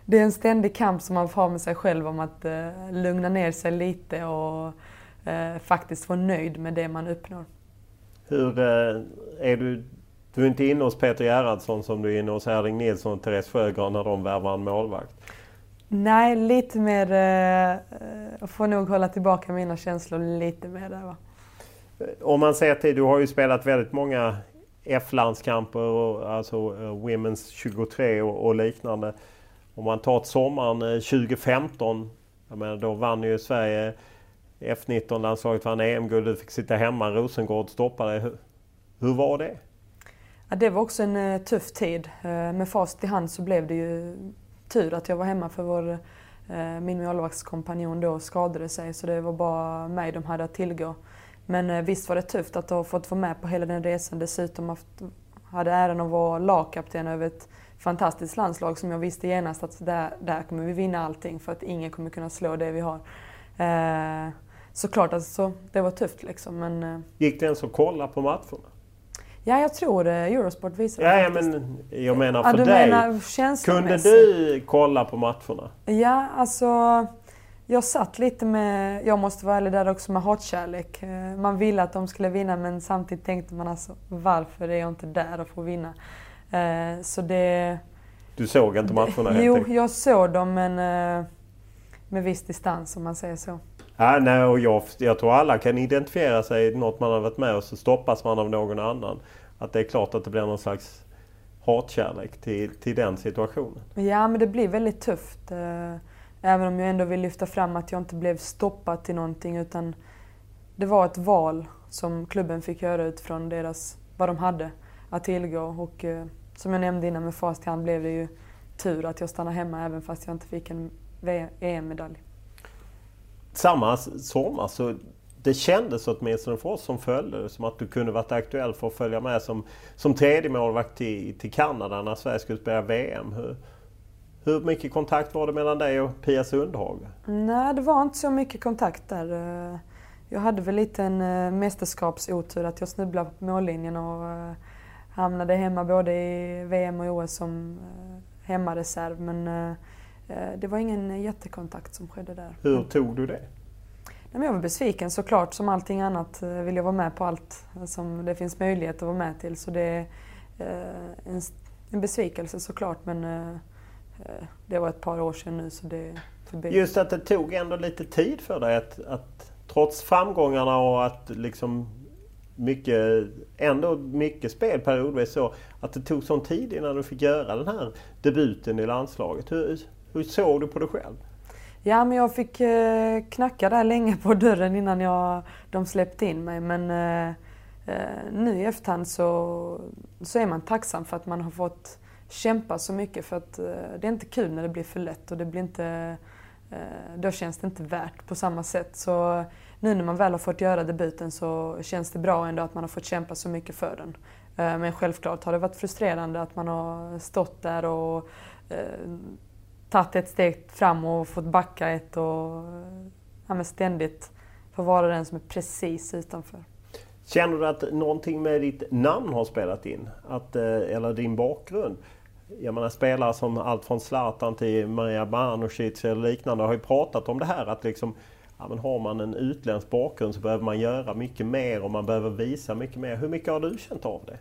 det är en ständig kamp som man får ha med sig själv om att eh, lugna ner sig lite och eh, faktiskt vara nöjd med det man uppnår. Hur eh, är du du är inte inne hos Peter Gerhardsson som du är inne hos Erling Nilsson och Therese Sjögran när de värvar en målvakt? Nej, lite mer... Eh, jag får nog hålla tillbaka mina känslor lite mer där va. Om man ser till, du har ju spelat väldigt många F-landskamper, alltså uh, Women's 23 och, och, liknande. Om man tar sommaren 2015, jag menar, då vann ju Sverige F19-landslaget vann EM-guld, du fick sitta hemma, Rosengård stoppade. Hur, hur var det? Ja, det var också en eh, tuff tid. Eh, med fast i hand så blev det ju tur att jag var hemma för vår, eh, min målvaktskompanjon då skadade sig så det var bara mig de hade att tillgå. Men visst var det tufft att ha fått vara med på hela den resan. Dessutom haft, hade äran att vara lagkapten över ett fantastiskt landslag som jag visste genast att där, där kommer vi vinna allting för att ingen kommer kunna slå det vi har. Eh, såklart, alltså, det var tufft liksom. Men, Gick det ens att kolla på matcherna? Ja, jag tror det. Eurosport visar ja, ja, men jag menar för ja, dig. Menar Kunde du kolla på matcherna? Ja, alltså... Jag satt lite med, jag måste vara ärlig där också, med hatkärlek. Eh, man ville att de skulle vinna men samtidigt tänkte man alltså varför är jag inte där och får vinna? Eh, så det... Du såg inte matcherna helt Jo, jag såg dem men eh, med viss distans om man säger så. Ja, nej, och jag, jag tror alla kan identifiera sig i något man har varit med och så stoppas man av någon annan. Att det är klart att det blir någon slags hatkärlek till, till den situationen. Ja, men det blir väldigt tufft. Eh, även om jag ändå vill lyfta fram att jag inte blev stoppad till någonting utan det var ett val som klubben fick göra utifrån deras, vad de hade att tillgå. Och eh, som jag nämnde innan med fast hand blev det ju tur att jag stannade hemma även fast jag inte fick en EM-medalj samma sommar så alltså, det kändes åtminstone för oss som följde det som att du kunde varit aktuell för att följa med som, som tredje målvakt till, till Kanada när Sverige skulle spela VM. Hur, hur mycket kontakt var det mellan dig och Pia Sundhage? Nej, det var inte så mycket kontakt där. Eh, jag hade väl lite en eh, mästerskapsotur att jag snubblade på mållinjen och eh, hamnade hemma både i VM och OS som hemmareserv. Men Eh, det var ingen jättekontakt som skedde där. Hur tog du det? Jag var besviken såklart. Som allting annat eh, vill jag vara med på allt som det finns möjlighet att vara med till. Så det är eh, en besvikelse såklart men det var ett par år sedan nu så det... Just att det tog ändå lite tid för dig att, att trots framgångarna och att liksom mycket, ändå mycket spel periodvis så att det tog sån tid innan du fick göra den här debuten i landslaget. Hur, hur såg du på det själv? Ja, men jag fick eh, knacka där länge på dörren innan jag, de släppte in mig. Men eh, eh, nu i efterhand så, så är man tacksam för att man har fått kämpa så mycket. För att eh, det är inte kul när det blir för lätt och det blir inte, eh, då känns det inte värt på samma sätt. Så nu när man väl har fått göra debuten så känns det bra ändå att man har fått kämpa så mycket för den. Eh, men självklart har det varit frustrerande att man har stått där och eh, tagit ett steg fram och fått backa ett och ja, ständigt få vara den som är precis utanför. Känner du att någonting med ditt namn har spelat in? Att, eh, eller din bakgrund? Jag menar spelare som allt från Zlatan till Maria Banusic eller liknande har ju pratat om det här att liksom ja, men har man en utländsk bakgrund så behöver man göra mycket mer och man behöver visa mycket mer. Hur mycket har du känt av det?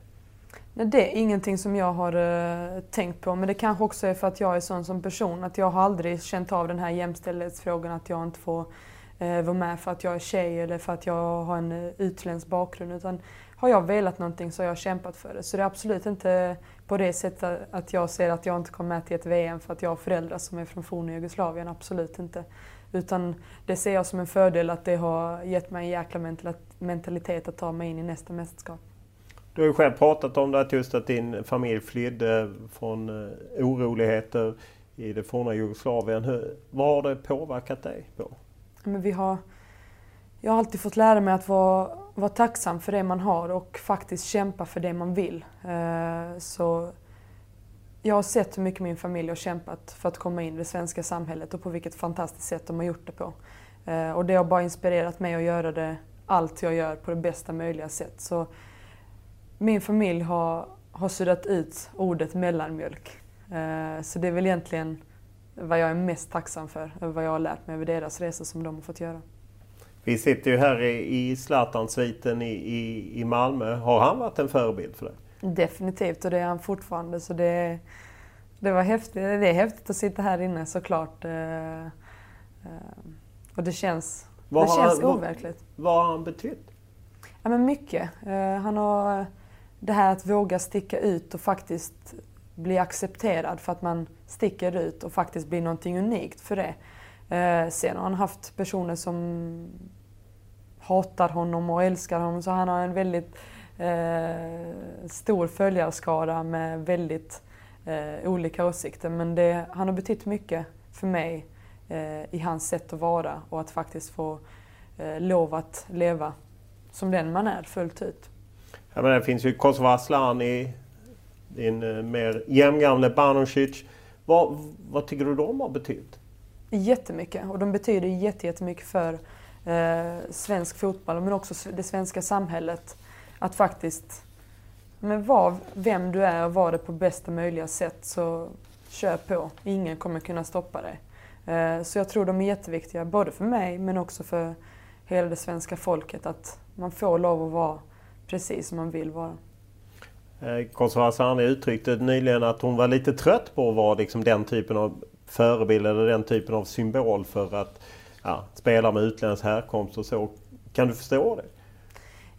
Nej, det är ingenting som jag har uh, tänkt på. Men det kanske också är för att jag är sån som person. Att jag har aldrig känt av den här jämställdhetsfrågan. Att jag inte får uh, vara med för att jag är tjej eller för att jag har en uh, utländsk bakgrund. Utan har jag velat någonting så har jag kämpat för det. Så det är absolut inte på det sättet att jag ser att jag inte kommer med till ett VM för att jag har föräldrar som är från forna Jugoslavien. Absolut inte. Utan det ser jag som en fördel att det har gett mig en jäkla mentalitet att ta mig in i nästa mästerskap. Du har ju själv pratat om det, att just att din familj flydde från eh, oroligheter i det forna Jugoslavien. Hur, vad har det påverkat dig på? Men vi har, jag har alltid fått lära mig att vara, vara tacksam för det man har och faktiskt kämpa för det man vill. Eh, så jag har sett hur mycket min familj har kämpat för att komma in i det svenska samhället och på vilket fantastiskt sätt de har gjort det på. Eh, och det har bara inspirerat mig att göra det, allt jag gör på det bästa möjliga sätt. Så min familj har, har suddat ut ordet mellanmjölk. Eh, så det är väl egentligen vad jag är mest tacksam för, vad jag har lärt mig över deras resa som de har fått göra. Vi sitter ju här i, i Zlatan-sviten i, i, i Malmö. Har han varit en förebild för dig? Definitivt och det är han fortfarande. Så det, det, var häftigt. det är häftigt att sitta här inne såklart. Eh, eh, och det känns, vad det känns han, overkligt. Vad, vad har han betytt? Ja, men mycket. Han har det här att våga sticka ut och faktiskt bli accepterad för att man sticker ut och faktiskt blir någonting unikt för det. Eh, sen har han haft personer som hatar honom och älskar honom så han har en väldigt eh, stor följarskara med väldigt eh, olika åsikter. Men det, han har betytt mycket för mig eh, i hans sätt att vara och att faktiskt få eh, lov att leva som den man är fullt ut. Ja, men det finns ju Kosovo Asllani, din eh, mer jämngamle Banusic. Vad, vad tycker du de har betytt? Jättemycket och de betyder jättemycket för eh, svensk fotboll men också det svenska samhället att faktiskt men var vem du är och vara det på bästa möjliga sätt så kör på. Ingen kommer kunna stoppa dig. Eh, så jag tror de är jätteviktiga, både för mig men också för hela det svenska folket. Att man får lov att vara precis som man vill vara. Eh, Kosovo Asani uttryckte nyligen att hon var lite trött på att vara liksom den typen av förebild eller den typen av symbol för att ja, spela med utländsk härkomst och så. Kan du förstå det?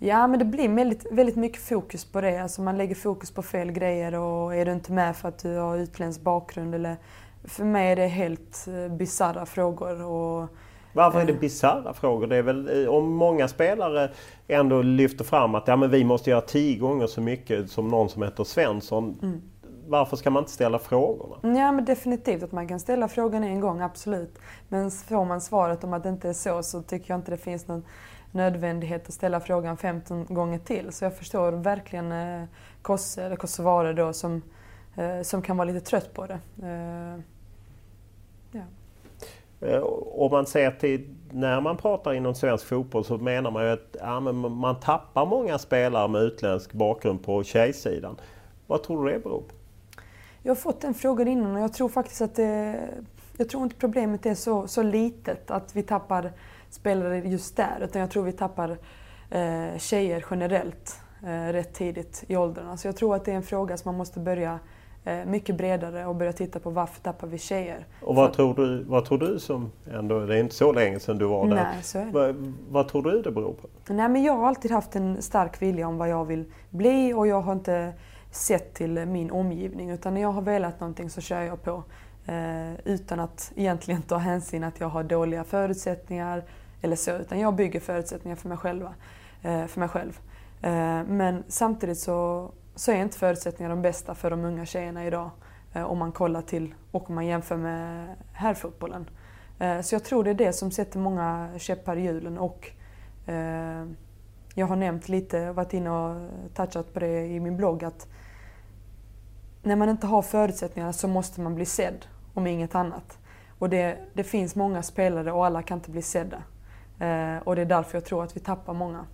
Ja, men det blir väldigt, väldigt mycket fokus på det. Alltså man lägger fokus på fel grejer och är du inte med för att du har utländsk bakgrund eller... För mig är det helt eh, bisarra frågor. Och, Varför är det bisarra frågor? Det är väl eh, om många spelare ändå lyfter fram att ja, men vi måste göra tio gånger så mycket som någon som heter Svensson. Mm. Varför ska man inte ställa frågorna? Ja, men definitivt att man kan ställa frågan en gång, absolut. Men får man svaret om att det inte är så så tycker jag inte det finns någon nödvändighet att ställa frågan 15 gånger till. Så jag förstår verkligen eh, Kosse, eller Kosovare då, som, eh, som kan vara lite trött på det. Eh, Eh, om man ser till när man pratar inom svensk fotboll så menar man ju att ja, man tappar många spelare med utländsk bakgrund på tjejsidan. Vad tror du det beror på? Jag har fått den frågan innan och jag tror faktiskt att det, jag tror inte problemet är så, så litet att vi tappar spelare just där. Utan jag tror vi tappar eh, tjejer generellt eh, rätt tidigt i åldrarna. Så jag tror att det är en fråga som man måste börja eh, mycket bredare och börja titta på varför tappar vi tjejer. Och vad, tror du, vad tror du som ändå, det är inte så länge sedan du var där. Nej, så är det. Vad, vad tror du det beror på? Nej, men jag har alltid haft en stark vilja om vad jag vill bli och jag har inte sett till min omgivning utan när jag har velat någonting så kör jag på. Eh, utan att egentligen ta hänsyn att jag har dåliga förutsättningar, eller så, utan jag bygger förutsättningar för mig, själva, eh, för mig själv. Eh, men samtidigt så, så är inte förutsättningarna de bästa för de unga tjejerna idag eh, om man kollar till och om man jämför med herrfotbollen. Eh, så jag tror det är det som sätter många käppar i hjulen och eh, jag har nämnt lite, varit inne och touchat på det i min blogg att när man inte har förutsättningarna så måste man bli sedd, om inget annat. Och det, det finns många spelare och alla kan inte bli sedda. Och det är därför jag tror att vi tappar många.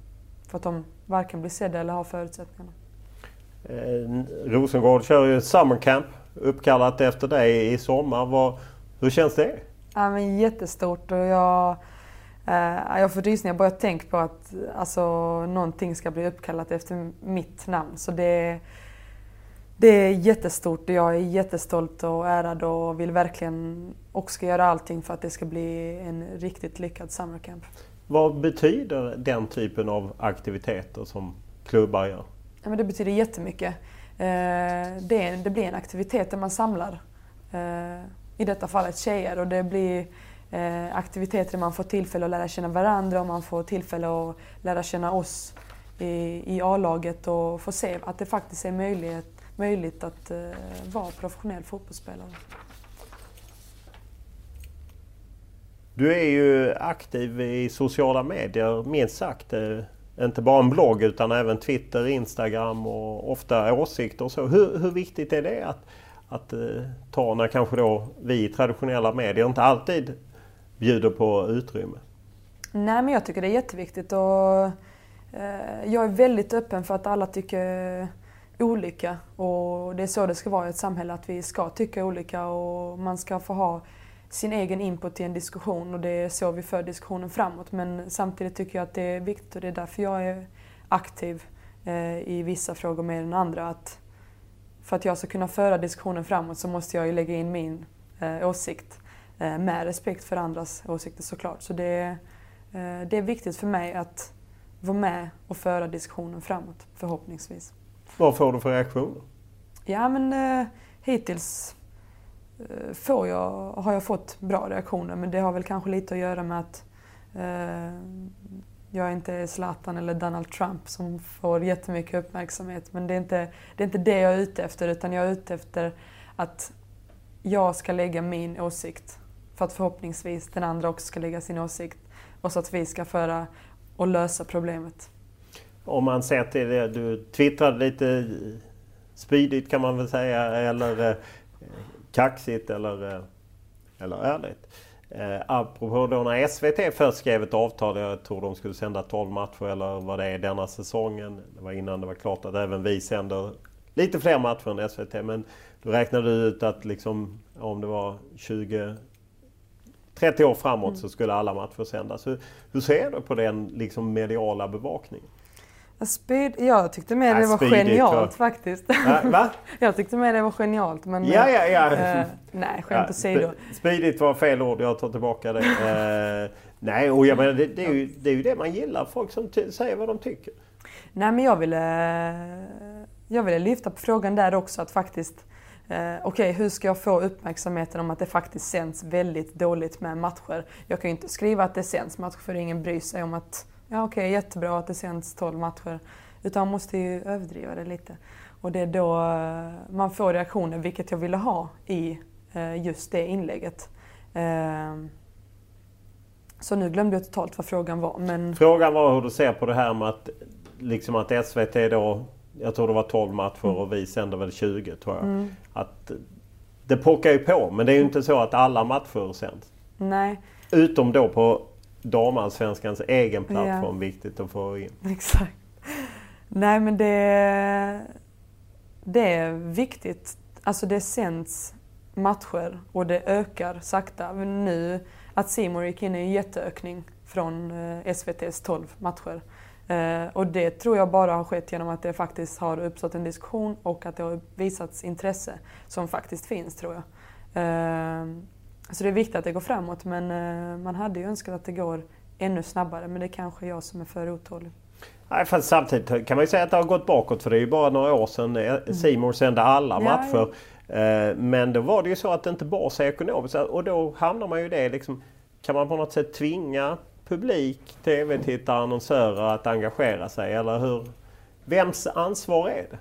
För att de varken blir sedda eller har förutsättningarna. Eh, Rosengård kör ju Summer Camp uppkallat efter dig i sommar. Vad, hur känns det? Ja, men jättestort och jag, eh, jag får rysningar bara jag tänker på att alltså, någonting ska bli uppkallat efter mitt namn. Så det, det är jättestort och jag är jättestolt och ärad och vill verkligen och ska göra allting för att det ska bli en riktigt lyckad Summer Camp. Vad betyder den typen av aktiviteter som klubbar gör? Ja, men det betyder jättemycket. Eh, det, det blir en aktivitet där man samlar, eh, i detta fallet tjejer, och det blir eh, aktiviteter där man får tillfälle att lära känna varandra och man får tillfälle att lära känna oss i, i A-laget och få se att det faktiskt är möjligt möjligt att eh, vara professionell fotbollsspelare. Du är ju aktiv i sociala medier minst sagt. Eh, inte bara en blogg utan även Twitter, Instagram och ofta åsikter och så. Hur, hur viktigt är det att, att eh, ta när kanske då vi i traditionella medier inte alltid bjuder på utrymme? Nej, men jag tycker det är jätteviktigt och eh, jag är väldigt öppen för att alla tycker olika och det är så det ska vara i ett samhälle, att vi ska tycka olika och man ska få ha sin egen input i en diskussion och det är så vi för diskussionen framåt. Men samtidigt tycker jag att det är viktigt och det är därför jag är aktiv eh, i vissa frågor mer än andra. Att för att jag ska kunna föra diskussionen framåt så måste jag ju lägga in min eh, åsikt eh, med respekt för andras åsikter såklart. Så det, eh, det är viktigt för mig att vara med och föra diskussionen framåt, förhoppningsvis. Vad får du för reaktioner? Ja men hittills Eh, får jag, har jag fått bra reaktioner men det har väl kanske lite att göra med att eh, jag inte är Zlatan eller Donald Trump som får jättemycket uppmärksamhet. Men det är, inte, det är inte det jag är ute efter utan jag är ute efter att jag ska lägga min åsikt för att förhoppningsvis den andra också ska lägga sin åsikt och så att vi ska föra och lösa problemet. Om man ser till det, du twittrade lite spydigt kan man väl säga eller eh, kaxigt eller, eh, eller ärligt. Eh, apropå då när SVT först skrev ett avtal, jag tror de skulle sända 12 matcher eller vad det är denna säsongen. Det var innan det var klart att även vi sänder lite fler matcher än SVT. Men då räknade du ut att liksom, om det var 20 30 år framåt mm. så skulle alla matcher sändas. Hur, hur ser du på den liksom mediala bevakningen? Speed, jag tyckte mer det var genialt faktiskt. va? jag tyckte mer det var genialt. Men, ja, ja, ja. Eh, nej, skämt ja, åsido. Speedigt var fel ord, jag tar tillbaka det. eh, nej, och jag menar, det, det, är ju, det är ju det man gillar, folk som säger vad de tycker. Nej, men jag ville, jag ville lyfta på frågan där också att faktiskt Eh, Okej, okay, hur ska jag få uppmärksamheten om att det faktiskt sänds väldigt dåligt med matcher? Jag kan ju inte skriva att det sänds matcher för ingen bryr sig om att ja okej, okay, jättebra att det sänds 12 matcher. Utan man måste ju överdriva det lite. Och det är då eh, man får reaktioner, vilket jag ville ha i eh, just det inlägget. Eh, så nu glömde jag totalt vad frågan var. Men... Frågan var hur du ser på det här med att, liksom att SVT då, jag tror det var 12 matcher mm. och vi sänder väl 20 tror jag. Mm. Att det pockar ju på men det är ju inte så att alla matcher sänds. Nej. Utom då på damallsvenskans egen plattform ja. viktigt att få in. Exakt. Nej men det, det är viktigt. Alltså det sänds matcher och det ökar sakta. Nu att Simon gick in i en jätteökning från eh, SVTs 12 matcher. Eh, och det tror jag bara har skett genom att det faktiskt har uppstått en diskussion och att det har visats intresse som faktiskt finns tror jag. Eh, så det är viktigt att det går framåt men eh, man hade ju önskat att det går ännu snabbare men det är kanske jag som är för otålig. Nej, fast samtidigt kan man ju säga att det har gått bakåt för det är ju bara några år sedan eh, mm. Simon sände alla matcher. Ja. Eh, men då var det ju så att det inte bar sig ekonomiskt och då hamnar man ju i det liksom, Kan man på något sätt tvinga publik, tv-tittare, annonsörer att engagera sig eller hur? Vems ansvar är det?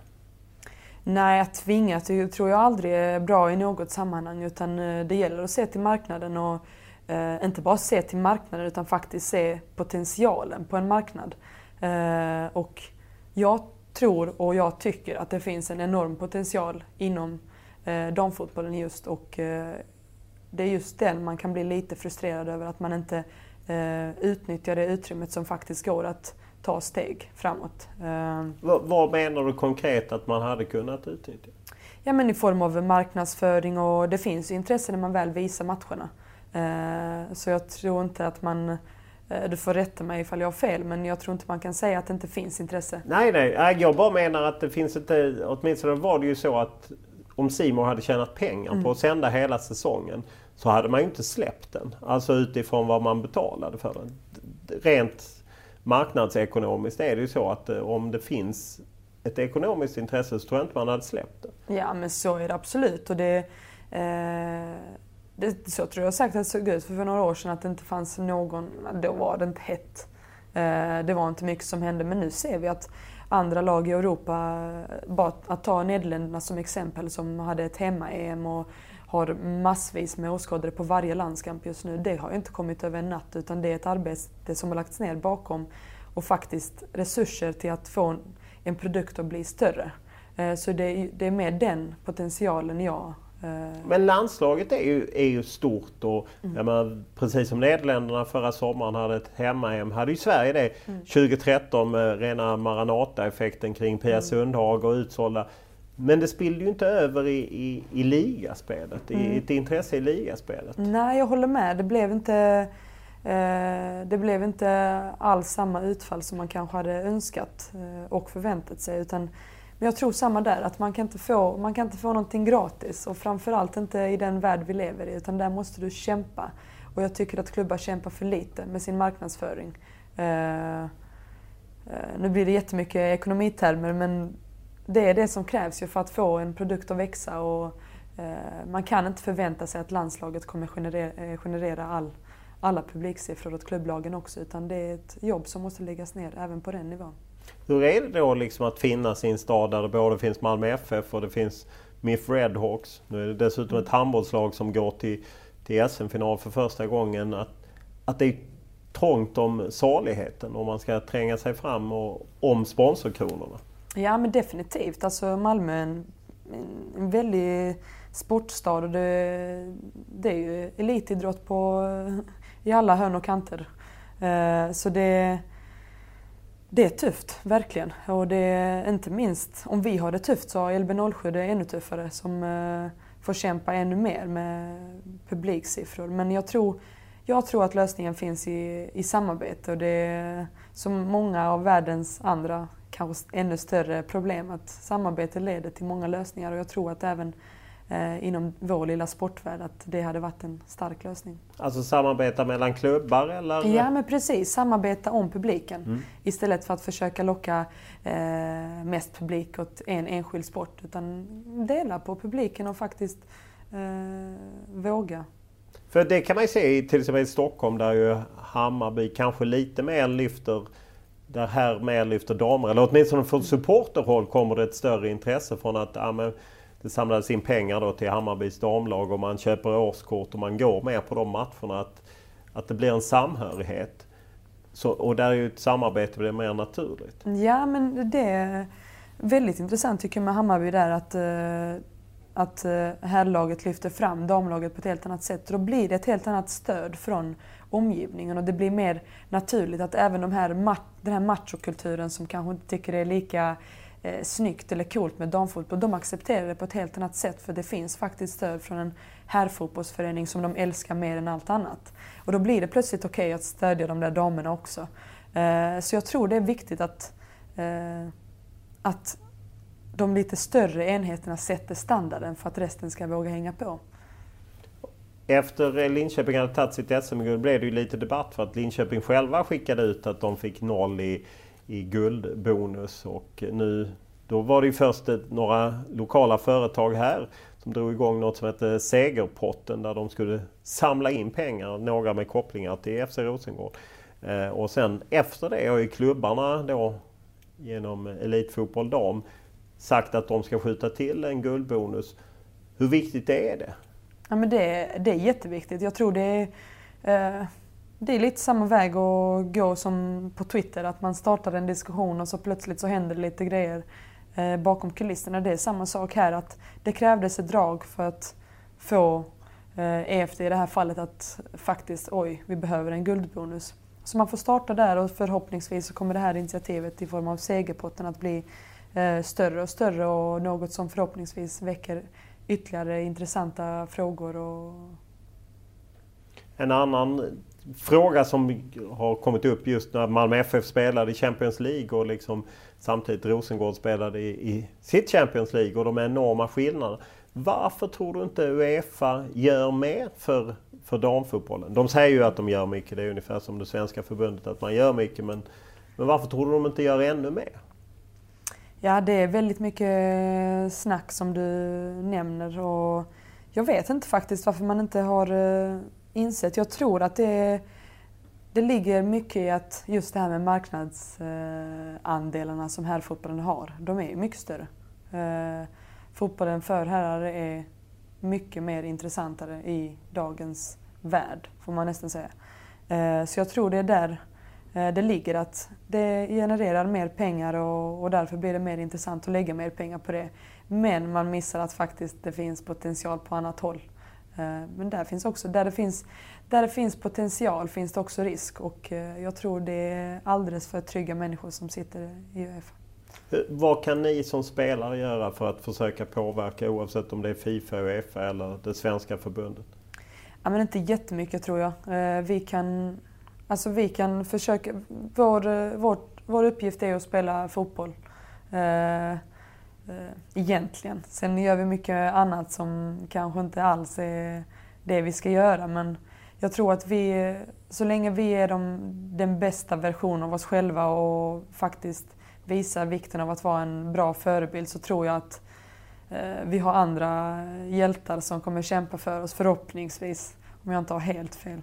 Nej, att tvinga tror jag aldrig är bra i något sammanhang utan eh, det gäller att se till marknaden och eh, inte bara se till marknaden utan faktiskt se potentialen på en marknad. Eh, och jag tror och jag tycker att det finns en enorm potential inom eh, damfotbollen just och eh, det är just den man kan bli lite frustrerad över att man inte eh, utnyttjar det utrymmet som faktiskt går att ta steg framåt. Eh, vad, vad menar du konkret att man hade kunnat utnyttja? Ja, men i form av marknadsföring och det finns ju intresse när man väl visar matcherna. Eh, så jag tror inte att man eh, du får rätta mig ifall jag har fel, men jag tror inte man kan säga att det inte finns intresse. Nej, nej. Jag bara menar att det finns inte... Åtminstone var det ju så att om Simon hade tjänat pengar mm. på att sända hela säsongen så hade man ju inte släppt den. Alltså utifrån vad man betalade för den. Rent marknadsekonomiskt är det ju så att eh, om det finns ett ekonomiskt intresse så tror jag inte man hade släppt det. Ja men så är det absolut. Och det, eh, det, så tror jag säkert att det såg ut för, för några år sedan att det inte fanns någon, då var det inte hett. Eh, det var inte mycket som hände men nu ser vi att andra lag i Europa, bara att ta Nederländerna som exempel som hade ett hemma-EM och har massvis med åskådare på varje landskamp just nu. Det har inte kommit över en natt utan det är ett arbete som har lagts ner bakom och faktiskt resurser till att få en produkt att bli större. Eh, så det, det är mer den potentialen jag Eh, Men landslaget är ju, är ju stort och mm. menar, precis som Nederländerna förra sommaren hade ett hemma-EM hade ju Sverige det mm. 2013 med rena Maranata-effekten kring Pia mm. Sundhage och utsålda. Men det spillde ju inte över i, i, i ligaspelet, mm. i ett intresse i ligaspelet. Nej, jag håller med. Det blev inte, eh, det blev inte alls samma utfall som man kanske hade önskat eh, och förväntat sig. Utan men jag tror samma där, att man kan, inte få, man kan inte få någonting gratis och framförallt inte i den värld vi lever i utan där måste du kämpa. Och jag tycker att klubbar kämpar för lite med sin marknadsföring. Uh, uh, nu blir det jättemycket ekonomitermer men det är det som krävs ju för att få en produkt att växa och eh, man kan inte förvänta sig att landslaget kommer generera, eh, generera all, alla publiksiffror åt klubblagen också utan det är ett jobb som måste läggas ner även på den nivån. Hur är det då liksom att finnas i en stad där det både finns Malmö FF och det finns MIF Redhawks. Nu är det dessutom ett handbollslag som går till, till SM-final för första gången. Att, att det är trångt om saligheten om man ska tränga sig fram och, om sponsorkronorna. Ja men definitivt. Alltså Malmö är en, en väldig sportstad och det, det är ju elitidrott på, i alla hörn och kanter. Eh, så det det är tufft, verkligen. Och det är inte minst, om vi har det tufft så har LB07 det ännu tuffare som eh, får kämpa ännu mer med publiksiffror. Men jag tror, jag tror att lösningen finns i, i samarbete och det är som många av världens andra, kanske ännu större problem, att samarbete leder till många lösningar och jag tror att även eh, inom vår lilla sportvärld att det hade varit en stark lösning. Alltså samarbeta mellan klubbar eller? Ja men precis, samarbeta om publiken mm. istället för att försöka locka eh, mest publik åt en enskild sport utan dela på publiken och faktiskt eh, våga. För det kan man ju se till exempel i Stockholm där ju Hammarby kanske lite mer lyfter där här mer lyfter damer, eller åtminstone från supporterhåll kommer det ett större intresse från att ja, men, det samlades in pengar då till Hammarbys damlag och man köper årskort och man går med på de matcherna. Att, att det blir en samhörighet. Så, och där är ju ett samarbete blir mer naturligt. Ja men det är väldigt intressant tycker jag med Hammarby där att, eh, att eh, herrlaget lyfter fram damlaget på ett helt annat sätt. Då blir det ett helt annat stöd från omgivningen och det blir mer naturligt att även de här, den här machokulturen som kanske inte tycker det är lika eh, snyggt eller coolt med damfotboll. De accepterar det på ett helt annat sätt för det finns faktiskt stöd från en herrfotbollsförening som de älskar mer än allt annat. Och då blir det plötsligt okej okay att stödja de där damerna också. Eh, så jag tror det är viktigt att, eh, att de lite större enheterna sätter standarden för att resten ska våga hänga på. Efter Linköping hade tagit sitt SM-guld blev det ju lite debatt för att Linköping själva skickade ut att de fick noll i i guldbonus och nu då var det ju först några lokala företag här som drog igång något som hette Segerpotten där de skulle samla in pengar, några med kopplingar till FC Rosengård. Eh, och sen efter det har ju klubbarna då genom Elitfotboll Dam sagt att de ska skjuta till en guldbonus. Hur viktigt är det? Ja, men det, det är jätteviktigt. Jag tror det är eh det är lite samma väg att gå som på Twitter, att man startar en diskussion och så plötsligt så händer det lite grejer eh, bakom kulisserna. Det är samma sak här, att det krävdes ett drag för att få eh, EFD i det här fallet att faktiskt, oj, vi behöver en guldbonus. Så man får starta där och förhoppningsvis så kommer det här initiativet i form av segerpotten att bli eh, större och större och något som förhoppningsvis väcker ytterligare intressanta frågor. Och... En annan fråga som har kommit upp just när Malmö FF spelade i Champions League och liksom samtidigt Rosengård spelade i, i sitt Champions League och de enorma skillnaderna. Varför tror du inte Uefa gör mer för, för damfotbollen? De säger ju att de gör mycket, det är ungefär som det svenska förbundet att man gör mycket. Men, men varför tror du de inte gör ännu mer? Ja, det är väldigt mycket eh, snack som du nämner och jag vet inte faktiskt varför man inte har eh, insett. Jag tror att det, det ligger mycket i att just det här med marknadsandelarna eh, som herrfotbollen har, de är mycket större. Fotbollen för herrar är mycket mer intressantare i dagens värld, får man nästan säga. Så jag tror det är där det ligger att det genererar mer pengar och, och därför blir det mer intressant att lägga mer pengar på det. Men man missar att faktiskt det finns potential på annat håll. Eh, men där finns också, där det finns, där det finns potential finns det också risk och eh, jag tror det är alldeles för trygga människor som sitter i Uefa. Vad kan ni som spelare göra för att försöka påverka oavsett om det är Fifa, Uefa eller det svenska förbundet? Ja, men inte jättemycket tror jag. Eh, vi kan, alltså vi kan försöka... Vår, vår, vår uppgift är att spela fotboll. Eh, eh, egentligen. Sen gör vi mycket annat som kanske inte alls är det vi ska göra. Men jag tror att vi, så länge vi är de, den bästa versionen av oss själva och faktiskt visar vikten av att vara en bra förebild så tror jag att eh, vi har andra hjältar som kommer kämpa för oss förhoppningsvis. Om jag inte har helt fel.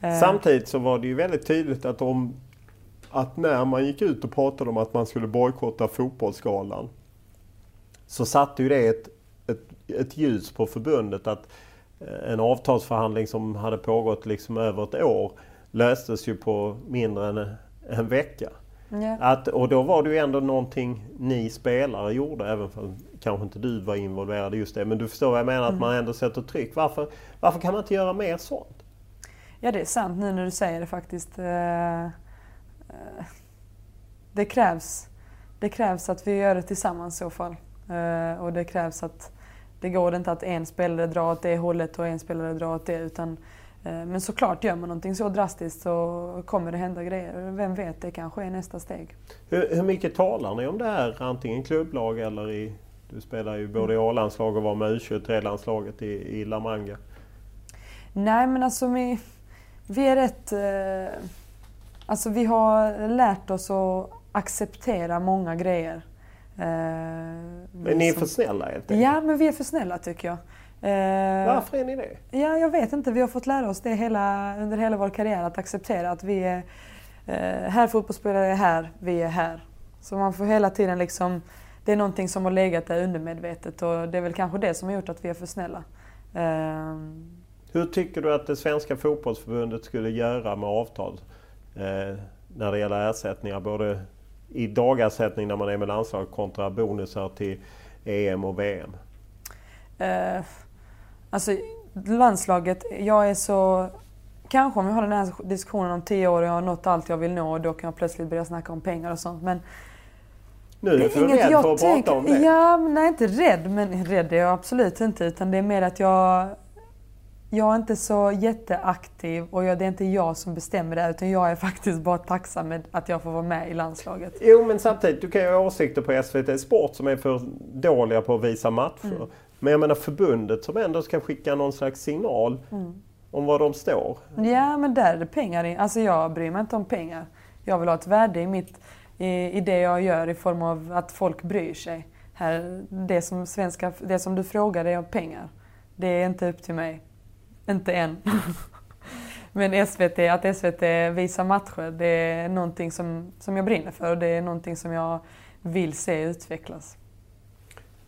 Eh, Samtidigt så var det ju väldigt tydligt att, om, att när man gick ut och pratade om att man skulle bojkotta fotbollsskalan så satte ju det ett, ett, ett ljus på förbundet att eh, en avtalsförhandling som hade pågått liksom över ett år löstes ju på mindre än en vecka. Ja. Att, och då var det ju ändå någonting ni spelare gjorde, även för kanske inte du var involverad i just det. Men du förstår vad jag menar, mm. att man ändå sätter tryck. Varför, varför kan man inte göra mer sånt? Ja det är sant nu när du säger det faktiskt. Eh, eh, det krävs, det krävs att vi gör det tillsammans i så fall. Eh, och det krävs att det går inte att en spelare drar åt det hållet och en spelare drar åt det. Utan, men såklart, gör man någonting så drastiskt så kommer det hända grejer. Vem vet, det kanske är nästa steg. Hur, hur mycket talar ni om det här, antingen klubblag eller i... Du spelar ju både i A-landslag och var med U23-landslaget i, i La Manga. Nej men alltså vi, vi är rätt... Eh, alltså vi har lärt oss att acceptera många grejer. Eh, men ni är för snälla helt enkelt? Ja, men vi är för snälla tycker jag. Eh, Varför är ni det? Ja, jag vet inte. Vi har fått lära oss det hela, under hela vår karriär, att acceptera att vi är eh, här fotbollsspelare är här, vi är här. Så man får hela tiden liksom, det är någonting som har legat där undermedvetet och det är väl kanske det som har gjort att vi är för snälla. Hur tycker du att det svenska fotbollsförbundet skulle göra med avtal när det gäller ersättningar både i dagersättning när man är med landslag kontra bonusar till EM och VM? Eh, alltså landslaget, jag är så... Kanske om vi har den här diskussionen om tio år och jag har nått allt jag vill nå och då kan jag plötsligt börja snacka om pengar och sånt. Men nu är du rädd för att prata om det? Ja, nej inte rädd, men rädd är jag absolut inte. Utan det är mer att jag jag är inte så jätteaktiv och det är inte jag som bestämmer det utan jag är faktiskt bara tacksam med att jag får vara med i landslaget. Jo men samtidigt, du kan ju ha åsikter på SVT Sport som är för dåliga på att visa matcher. Mm. Men jag menar förbundet som ändå ska skicka någon slags signal mm. om var de står. Ja men där är det pengar Alltså jag bryr mig inte om pengar. Jag vill ha ett värde i, mitt, i, i det jag gör i form av att folk bryr sig. Här, det, som svenska, det som du frågar är om pengar. Det är inte upp till mig. Inte än. Men SVT, att SVT visar matcher, det är någonting som, som jag brinner för och det är någonting som jag vill se utvecklas.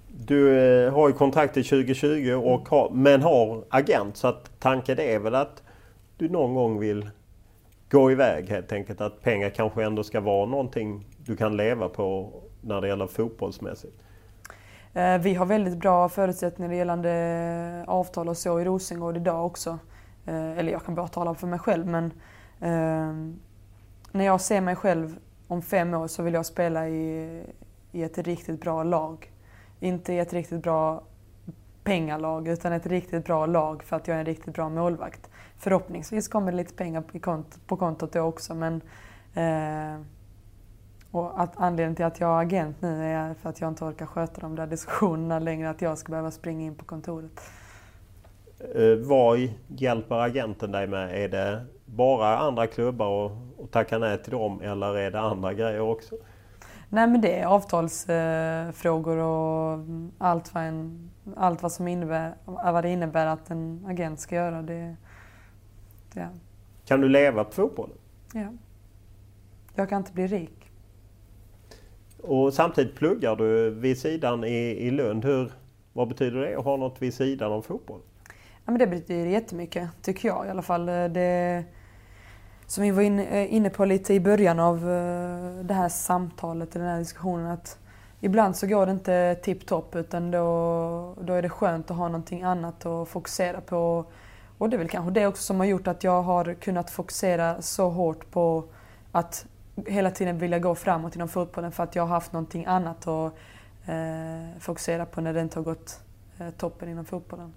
Du eh, har ju kontrakt till 2020 och har, men har agent så att tanken är väl att du någon gång vill gå iväg helt enkelt. Att pengar kanske ändå ska vara någonting du kan leva på när det gäller fotbollsmässigt. Eh, vi har väldigt bra förutsättningar gällande eh, avtal och så i Rosengård idag också. Eh, eller jag kan bara tala för mig själv men ehm, när jag ser mig själv om fem år så vill jag spela i, i ett riktigt bra lag. Inte i ett riktigt bra pengalag utan ett riktigt bra lag för att jag är en riktigt bra målvakt. Förhoppningsvis kommer det lite pengar på kontot då också men eh, och att anledningen till att jag är agent nu är för att jag inte orkar sköta de där diskussionerna längre, att jag ska behöva springa in på kontoret. Eh, vad hjälper agenten dig med? Är det bara andra klubbar och, och tacka nej till dem eller är det andra grejer också? Nej men det är avtalsfrågor och allt vad, en, allt vad, som innebär, vad det innebär att en agent ska göra. Det, ja. Kan du leva på fotbollen? Ja. Jag kan inte bli rik. Och samtidigt pluggar du vid sidan i, i Lund. Hur, vad betyder det att ha något vid sidan av fotboll? Ja, men det betyder jättemycket, tycker jag i alla fall. Det, som vi var inne, eh, inne på lite i början av eh, det här samtalet, den här diskussionen, att ibland så går det inte tipptopp utan då, då är det skönt att ha någonting annat att fokusera på. Och det är väl kanske det också som har gjort att jag har kunnat fokusera så hårt på att hela tiden vilja gå framåt inom fotbollen för att jag har haft någonting annat att eh, fokusera på när det inte har gått eh, toppen inom fotbollen.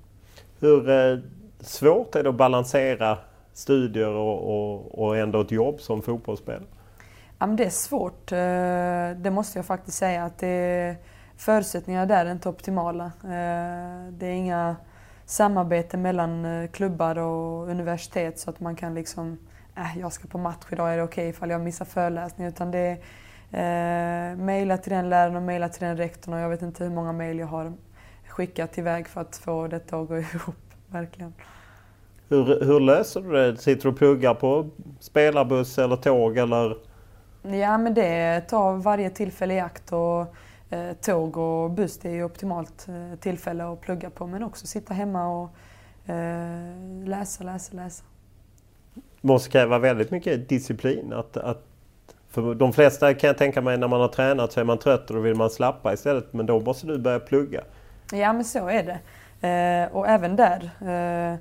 Hur eh, svårt är det att balansera studier och, och, och ändå ett jobb som fotbollsspelare? Ja, men det är svårt, eh, det måste jag faktiskt säga. att det, Förutsättningarna där är inte optimala. Eh, det är inga samarbete mellan eh, klubbar och universitet så att man kan liksom, äh, jag ska på match idag, är det okej okay ifall jag missar föreläsning? Utan det är eh, mejla till den läraren och mejla till den rektorn och jag vet inte hur många mejl jag har skickat iväg för att få detta att gå ihop, verkligen. Hur, hur löser du det? Sitter du och pluggar på spelarbuss eller tåg eller? Ja men det tar varje tillfälle i akt och eh, tåg och buss det är ju optimalt eh, tillfälle att plugga på men också sitta hemma och eh, läsa, läsa, läsa. Måste kräva väldigt mycket disciplin. Att, att, för de flesta kan jag tänka mig när man har tränat så är man trött och då vill man slappa istället men då måste du börja plugga. Ja men så är det. Eh, och även där eh,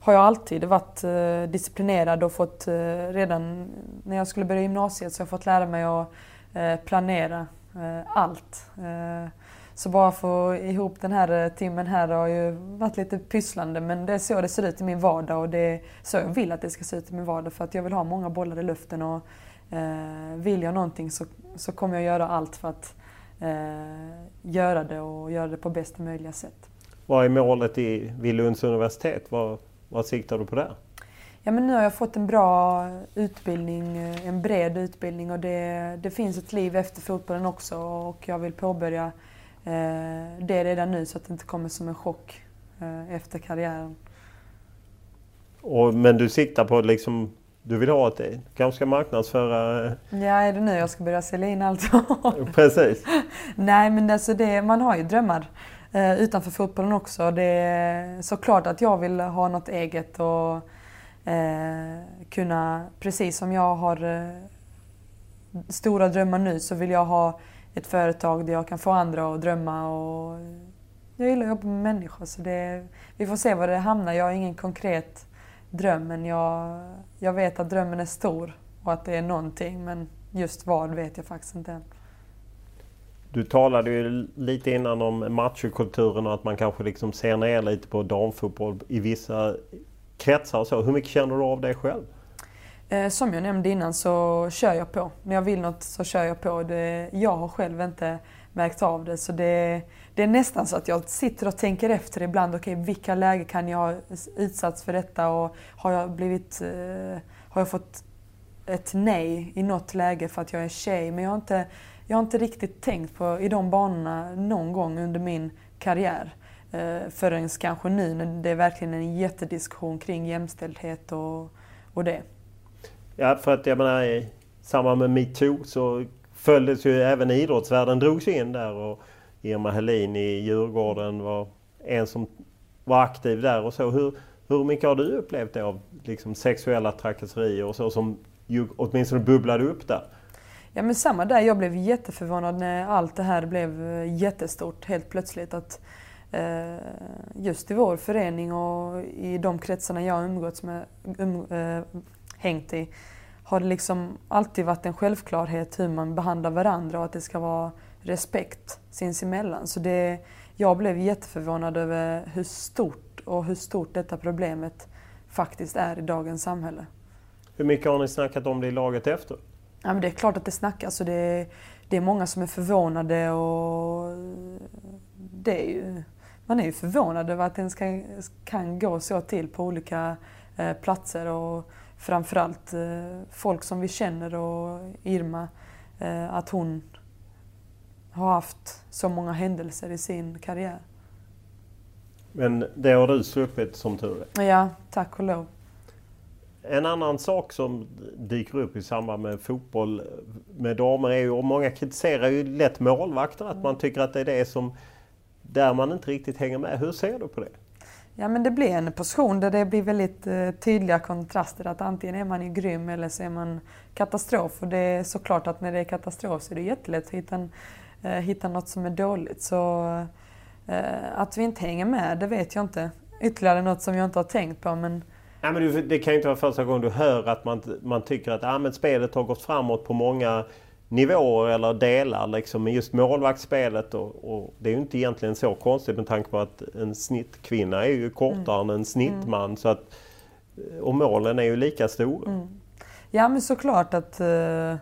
har jag alltid varit eh, disciplinerad och fått eh, redan när jag skulle börja gymnasiet så har jag fått lära mig att eh, planera eh, allt. Eh, Eh, så bara få ihop den här timmen här har ju varit lite pysslande men det är så det ser ut i min vardag och det är så jag vill att det ska se ut i min vardag för att jag vill ha många bollar i luften och eh, vill jag någonting så, så kommer jag göra allt för att göra det och göra det på bästa möjliga sätt. Vad är målet i, vid Lunds universitet? Vad, vad siktar du på där? Ja, men nu har jag fått en bra utbildning, en bred utbildning och det, det finns ett liv efter fotbollen också och jag vill påbörja eh, det redan nu så att det inte kommer som en chock eh, efter karriären. Och, men du siktar på liksom, du vill ha ett, du kanske ska marknadsföra? Ja, är det nu jag ska börja sälja in allt? Precis. Nej, men alltså det, man har ju drömmar eh, utanför fotbollen också. Det är såklart att jag vill ha något eget och eh, kunna, precis som jag har eh, stora drömmar nu så vill jag ha ett företag där jag kan få andra att drömma och jag gillar att jobba med människor så det, vi får se var det hamnar. Jag har ingen konkret dröm men jag, jag vet att drömmen är stor och att det är någonting men just vad vet jag faktiskt inte än. Du talade ju lite innan om machokulturen och att man kanske liksom ser ner lite på damfotboll i vissa kretsar och så. Hur mycket känner du av det själv? Eh, som jag nämnde innan så kör jag på. När jag vill något så kör jag på. Det, jag har själv inte märkt av det. Så det, det är nästan så att jag sitter och tänker efter ibland. Okej, okay, vilka lägen kan jag ha utsatts för detta? Och har jag blivit... Eh, har jag fått ett nej i något läge för att jag är tjej? Men jag har inte, jag har inte riktigt tänkt på i de banorna någon gång under min karriär. Eh, förrän kanske nu när det är verkligen en jättediskussion kring jämställdhet och, och det. Ja, för att jag menar i samband med metoo så följdes ju även idrottsvärlden drogs in där och Irma Helin i Djurgården var en som var aktiv där och så. Hur, hur mycket har du upplevt det av liksom sexuella trakasserier och så som ju åtminstone bubblade upp där? Ja men samma där, jag blev jätteförvånad när allt det här blev eh, jättestort helt plötsligt. Att Eh, just i vår förening och i de kretsarna jag umgåtts med, um, eh, hängt i har det liksom alltid varit en självklarhet hur man behandlar varandra och att det ska vara respekt sinsemellan. Så det, jag blev jätteförvånad över hur stort och hur stort detta problemet faktiskt är i dagens samhälle. Hur mycket har ni snackat om det i laget efter? Ja, men det är klart att det snackas och det, det är många som är förvånade och det är ju man är ju förvånad över att den ska, kan gå så till på olika eh, platser och framförallt eh, folk som vi känner och Irma, eh, att hon har haft så många händelser i sin karriär. Men det har du sluppit som tur är? Ja, tack och lov. En annan sak som dyker upp i samband med fotboll med damer är ju, och många kritiserar ju lätt målvakter, att man tycker att det är det som där man inte riktigt hänger med. Hur ser du på det? Ja men det blir en position där det blir väldigt eh, tydliga kontraster. Att antingen är man ju grym eller så är man katastrof. Och det är såklart att när det är katastrof så är det jättelätt att hitta, en, eh, hitta något som är dåligt. Så eh, att vi inte hänger med, det vet jag inte. Ytterligare något som jag inte har tänkt på men Ja, men det kan ju inte vara första gången du hör att man, man tycker att ah, men spelet har gått framåt på många nivåer eller delar. Liksom, just målvaktsspelet och, och, det är ju inte egentligen så konstigt med tanke på att en snittkvinna är ju kortare mm. än en snittman. Mm. Så att, och målen är ju lika stora. Mm. Ja men såklart att uh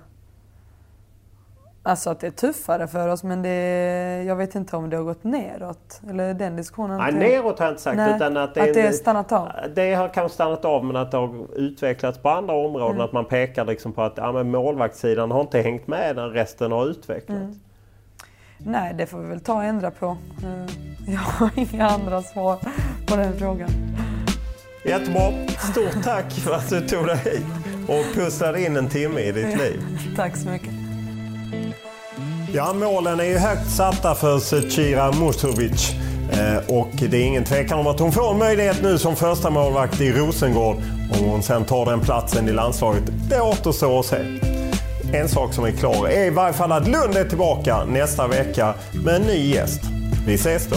Alltså att det är tuffare för oss men det, jag vet inte om det har gått neråt. Eller den diskussionen. Nej, neråt har jag inte sagt. Nej, utan att det, att det är stannat av? Det har kanske stannat av men att det har utvecklats på andra områden. Mm. Att man pekar liksom på att ja, men målvaktssidan har inte hängt med när resten har utvecklats. Mm. Nej, det får vi väl ta och ändra på. Eh, jag har inga andra svar på den frågan. Jättebra. Stort tack för att du tog dig hit och pussade in en timme i ditt liv. tack så mycket. Ja, målen är ju högt satta för Zecira Musovic. Eh, och det är ingen tvekan om att hon får en möjlighet nu som första målvakt i Rosengård. Om hon sen tar den platsen i landslaget, det återstår att se. En sak som är klar är i varje fall att Lund är tillbaka nästa vecka med en ny gäst. Vi ses då!